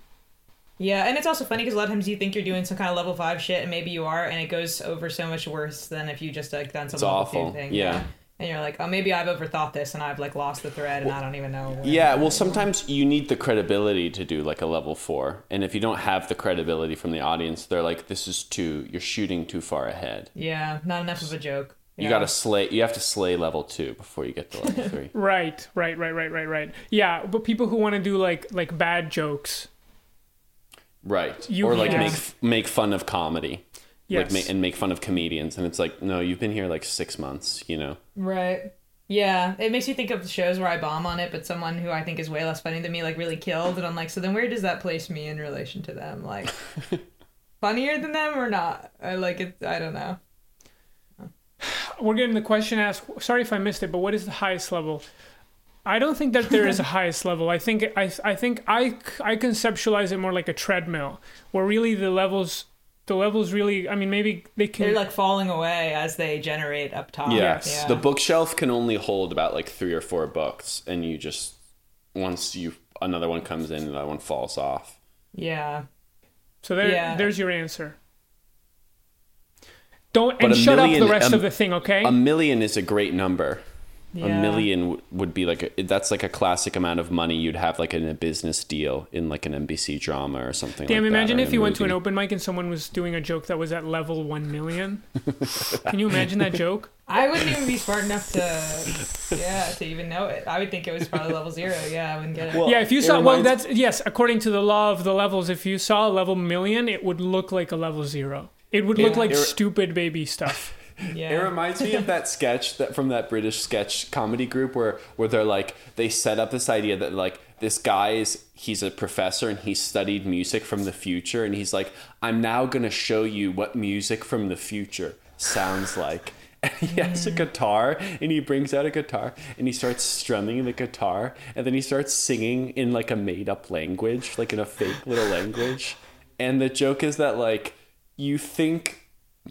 Yeah, and it's also funny because a lot of times you think you're doing some kind of level five shit, and maybe you are, and it goes over so much worse than if you just like done some It's level awful, two thing. yeah. and you're like, oh, maybe I've overthought this, and I've like lost the thread, and I don't even know. where- Yeah, well, sometimes you need the credibility to do like a level four, and if you don't have the credibility from the audience, they're like, "This is too. You're shooting too far ahead. Yeah, not enough of a joke. You Yeah. gotta slay. You have to slay level two before you get to level three. [LAUGHS] Right, right, right, right, right, right. Yeah, but people who want to do like like bad jokes. Right. You- or like yeah. make make fun of comedy. Yes. Like ma- and make fun of comedians, and it's like, no, you've been here like six months. You know. Right. Yeah, it makes me think of shows where I bomb on it, but someone who I think is way less funny than me like really killed, and I'm like, so then where does that place me in relation to them? Like, [LAUGHS] funnier than them or not? I like it. I don't know. We're getting the question asked. Sorry if I missed it, but what is the highest level? I don't think that there is a [LAUGHS] highest level. I think I I think I I conceptualize it more like a treadmill, where really the levels the levels really. I mean, maybe they can. They're like falling away as they generate up top. Yes. Yeah. The bookshelf can only hold about like three or four books, and you just once you another one comes in, another one falls off. Yeah. so there, Yeah. there's your answer. Don't But and a shut up the rest um, of the thing, okay? A million is a great number. Yeah. A million w- would be like a, that's like a classic amount of money you'd have like in a business deal in like an NBC drama or something. Damn, like imagine or if in a you went to an open mic and someone was doing a joke that was at level one million. [LAUGHS] Can you imagine that joke? I wouldn't even be smart enough to, yeah, to even know it. I would think it was probably level zero. Yeah, I wouldn't get it. Well, yeah, if you it saw, well, that's yes. According to the law of the levels, if you saw a level million, it would look like a level zero. It would look Yeah. like It- stupid baby stuff. Yeah. It reminds me of that sketch that from that British sketch comedy group where where they're like they set up this idea that like this guy is he's a professor and he studied music from the future and he's like I'm now going to show you what music from the future sounds like. [LAUGHS] And he has a mm. guitar and he brings out a guitar and he starts strumming the guitar and then he starts singing in like a made up language, like in a fake little language. And the joke is that like you think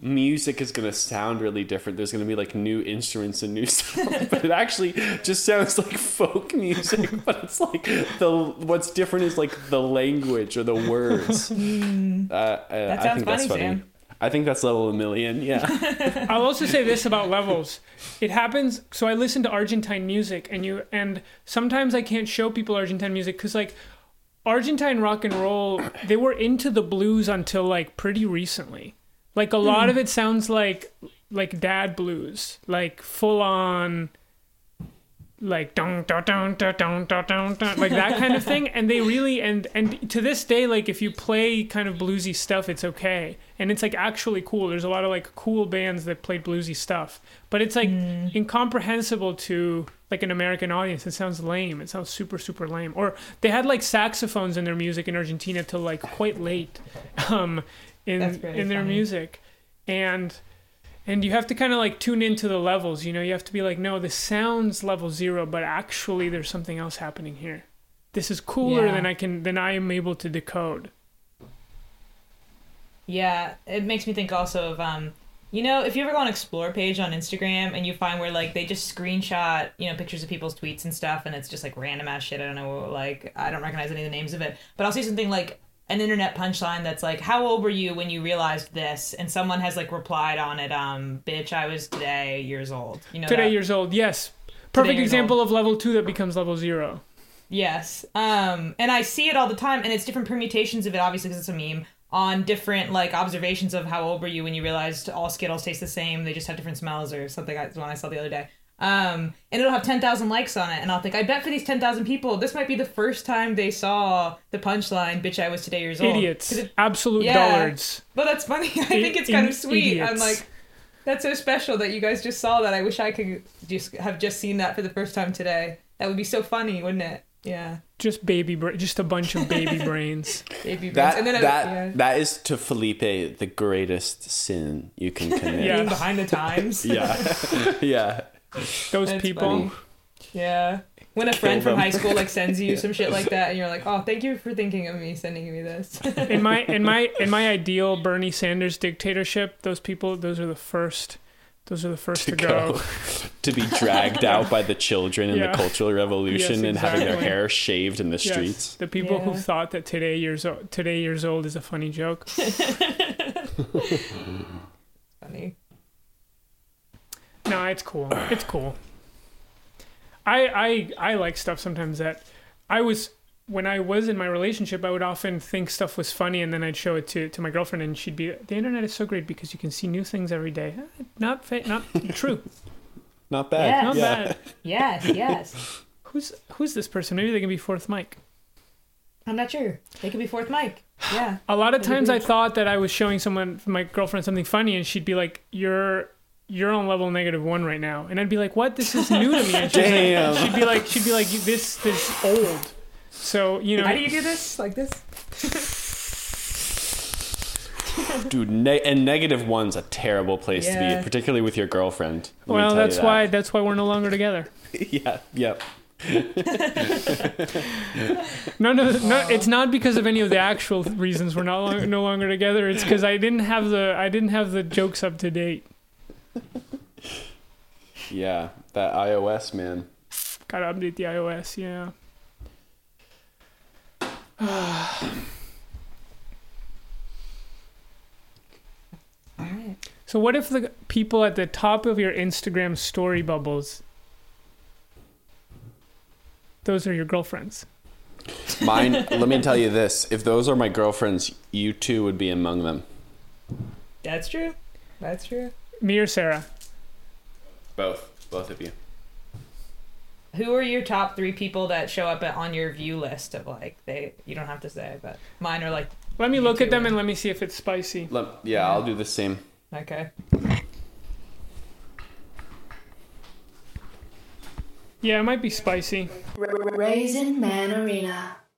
music is going to sound really different. There's going to be like new instruments and new [LAUGHS] stuff, but it actually just sounds like folk music. But it's like the what's different is like the language or the words. [LAUGHS] Uh, uh, I sounds think that's funny, funny. Sam. I think that's level a million. Yeah. [LAUGHS] I'll also say this about levels. It happens. So I listen to Argentine music, and you and sometimes I can't show people Argentine music because like Argentine rock and roll, they were into the blues until like pretty recently. Like a lot of it sounds like like dad blues, like full on like don't don't don't don't don't don't like that kind of thing and they really and and to this day like if you play kind of bluesy stuff it's okay and it's like actually cool there's a lot of like cool bands that play bluesy stuff but it's like mm. incomprehensible to like an american audience it sounds lame it sounds super super lame or they had like saxophones in their music in argentina till like quite late um in in their funny. music and and you have to kind of like tune into the levels you know you have to be like no this sounds level zero but actually there's something else happening here this is cooler Yeah. than i can than i am able to decode Yeah, it makes me think also of um, you know, if you ever go on explore page on Instagram and you find where like they just screenshot, you know, pictures of people's tweets and stuff, and it's just like random ass shit. I don't know, like I don't recognize any of the names of it, but I'll see something like an internet punchline that's like, "How old were you when you realized this?" And someone has like replied on it, um, "Bitch, I was today years old." You know, Today that? years old. Yes. Perfect example of level two that becomes level zero. Yes. Um, and I see it all the time, and it's different permutations of it, obviously, because it's a meme, on different, like, observations of how old were you when you realized all Skittles taste the same, they just have different smells, or something that's one I saw the other day. Um, and it'll have 10,000 likes on it, and I'll think, I bet for these 10,000 people, this might be the first time they saw the punchline, bitch, I was today years old. 'Cause Idiots. it- Absolute Yeah. dullards. but that's funny. [LAUGHS] I think it's kind in- of sweet. I'm like, that's so special that you guys just saw that. I wish I could just have just seen that for the first time today. That would be so funny, wouldn't it? Yeah. Just baby, bra- just a bunch of baby [LAUGHS] brains. Baby brains. That and then it- that yeah. that is to Felipe the greatest sin you can [LAUGHS] commit. Yeah. being behind the times. yeah, yeah. [LAUGHS] Those That's people. funny. Yeah. When a friend from high school like sends [LAUGHS] you some shit like that, and you're like, "Oh, thank you for thinking of me, sending me this." [LAUGHS] in my in my in my ideal Bernie Sanders dictatorship, those people, those are the first. Those are the first to, To go. go to be dragged out by the children in Yeah. the Cultural Revolution Yes, and having their hair shaved in the Yes, streets. the people who thought that today years old, today years old is a funny joke. Funny. No, it's cool. It's cool. I I I like stuff sometimes that I was when I was in my relationship, I would often think stuff was funny, and then I'd show it to, to my girlfriend, and she'd be, "The internet is so great because you can see new things every day." Eh, Not fa- not true. [LAUGHS] Not bad. Yeah. Not yeah. bad. Yes, yes. Who's who's this person? Maybe they can be fourth mic. I'm not sure. They could be fourth mic. Yeah. A lot of times I thought that I was showing someone, my girlfriend, something funny, and she'd be like, "You're." You're on level negative one right now, and I'd be like, "What? This is new to me." [LAUGHS] And she'd, Damn. she'd be like, "She'd be like, this this old." So you know, How do you do this? Like this? [LAUGHS] Dude, ne- and negative one's a terrible place to be, particularly with your girlfriend. Let well, that's that. why that's why we're no longer together. [LAUGHS] yeah, yep. No, no, no. It's not because of any of the actual reasons we're not long, no longer together. It's because I didn't have the I didn't have the jokes up to date. Yeah, that iOS man. Got to update the iOS. Yeah. [SIGHS] All right. So what if the people at the top of your Instagram story bubbles? Those are your girlfriends. Mine, [LAUGHS] let me tell you this. If those are my girlfriends, you too would be among them. That's true. That's true. Me or Sarah? Both. Both of you. Who are your top three people that show up at, on your view list of like they? You don't have to say, but mine are like Let me Me look at too. them and let me see if it's spicy. Let, yeah, I'll do the same. okay. Yeah, it might be spicy. Raisin Man Arena.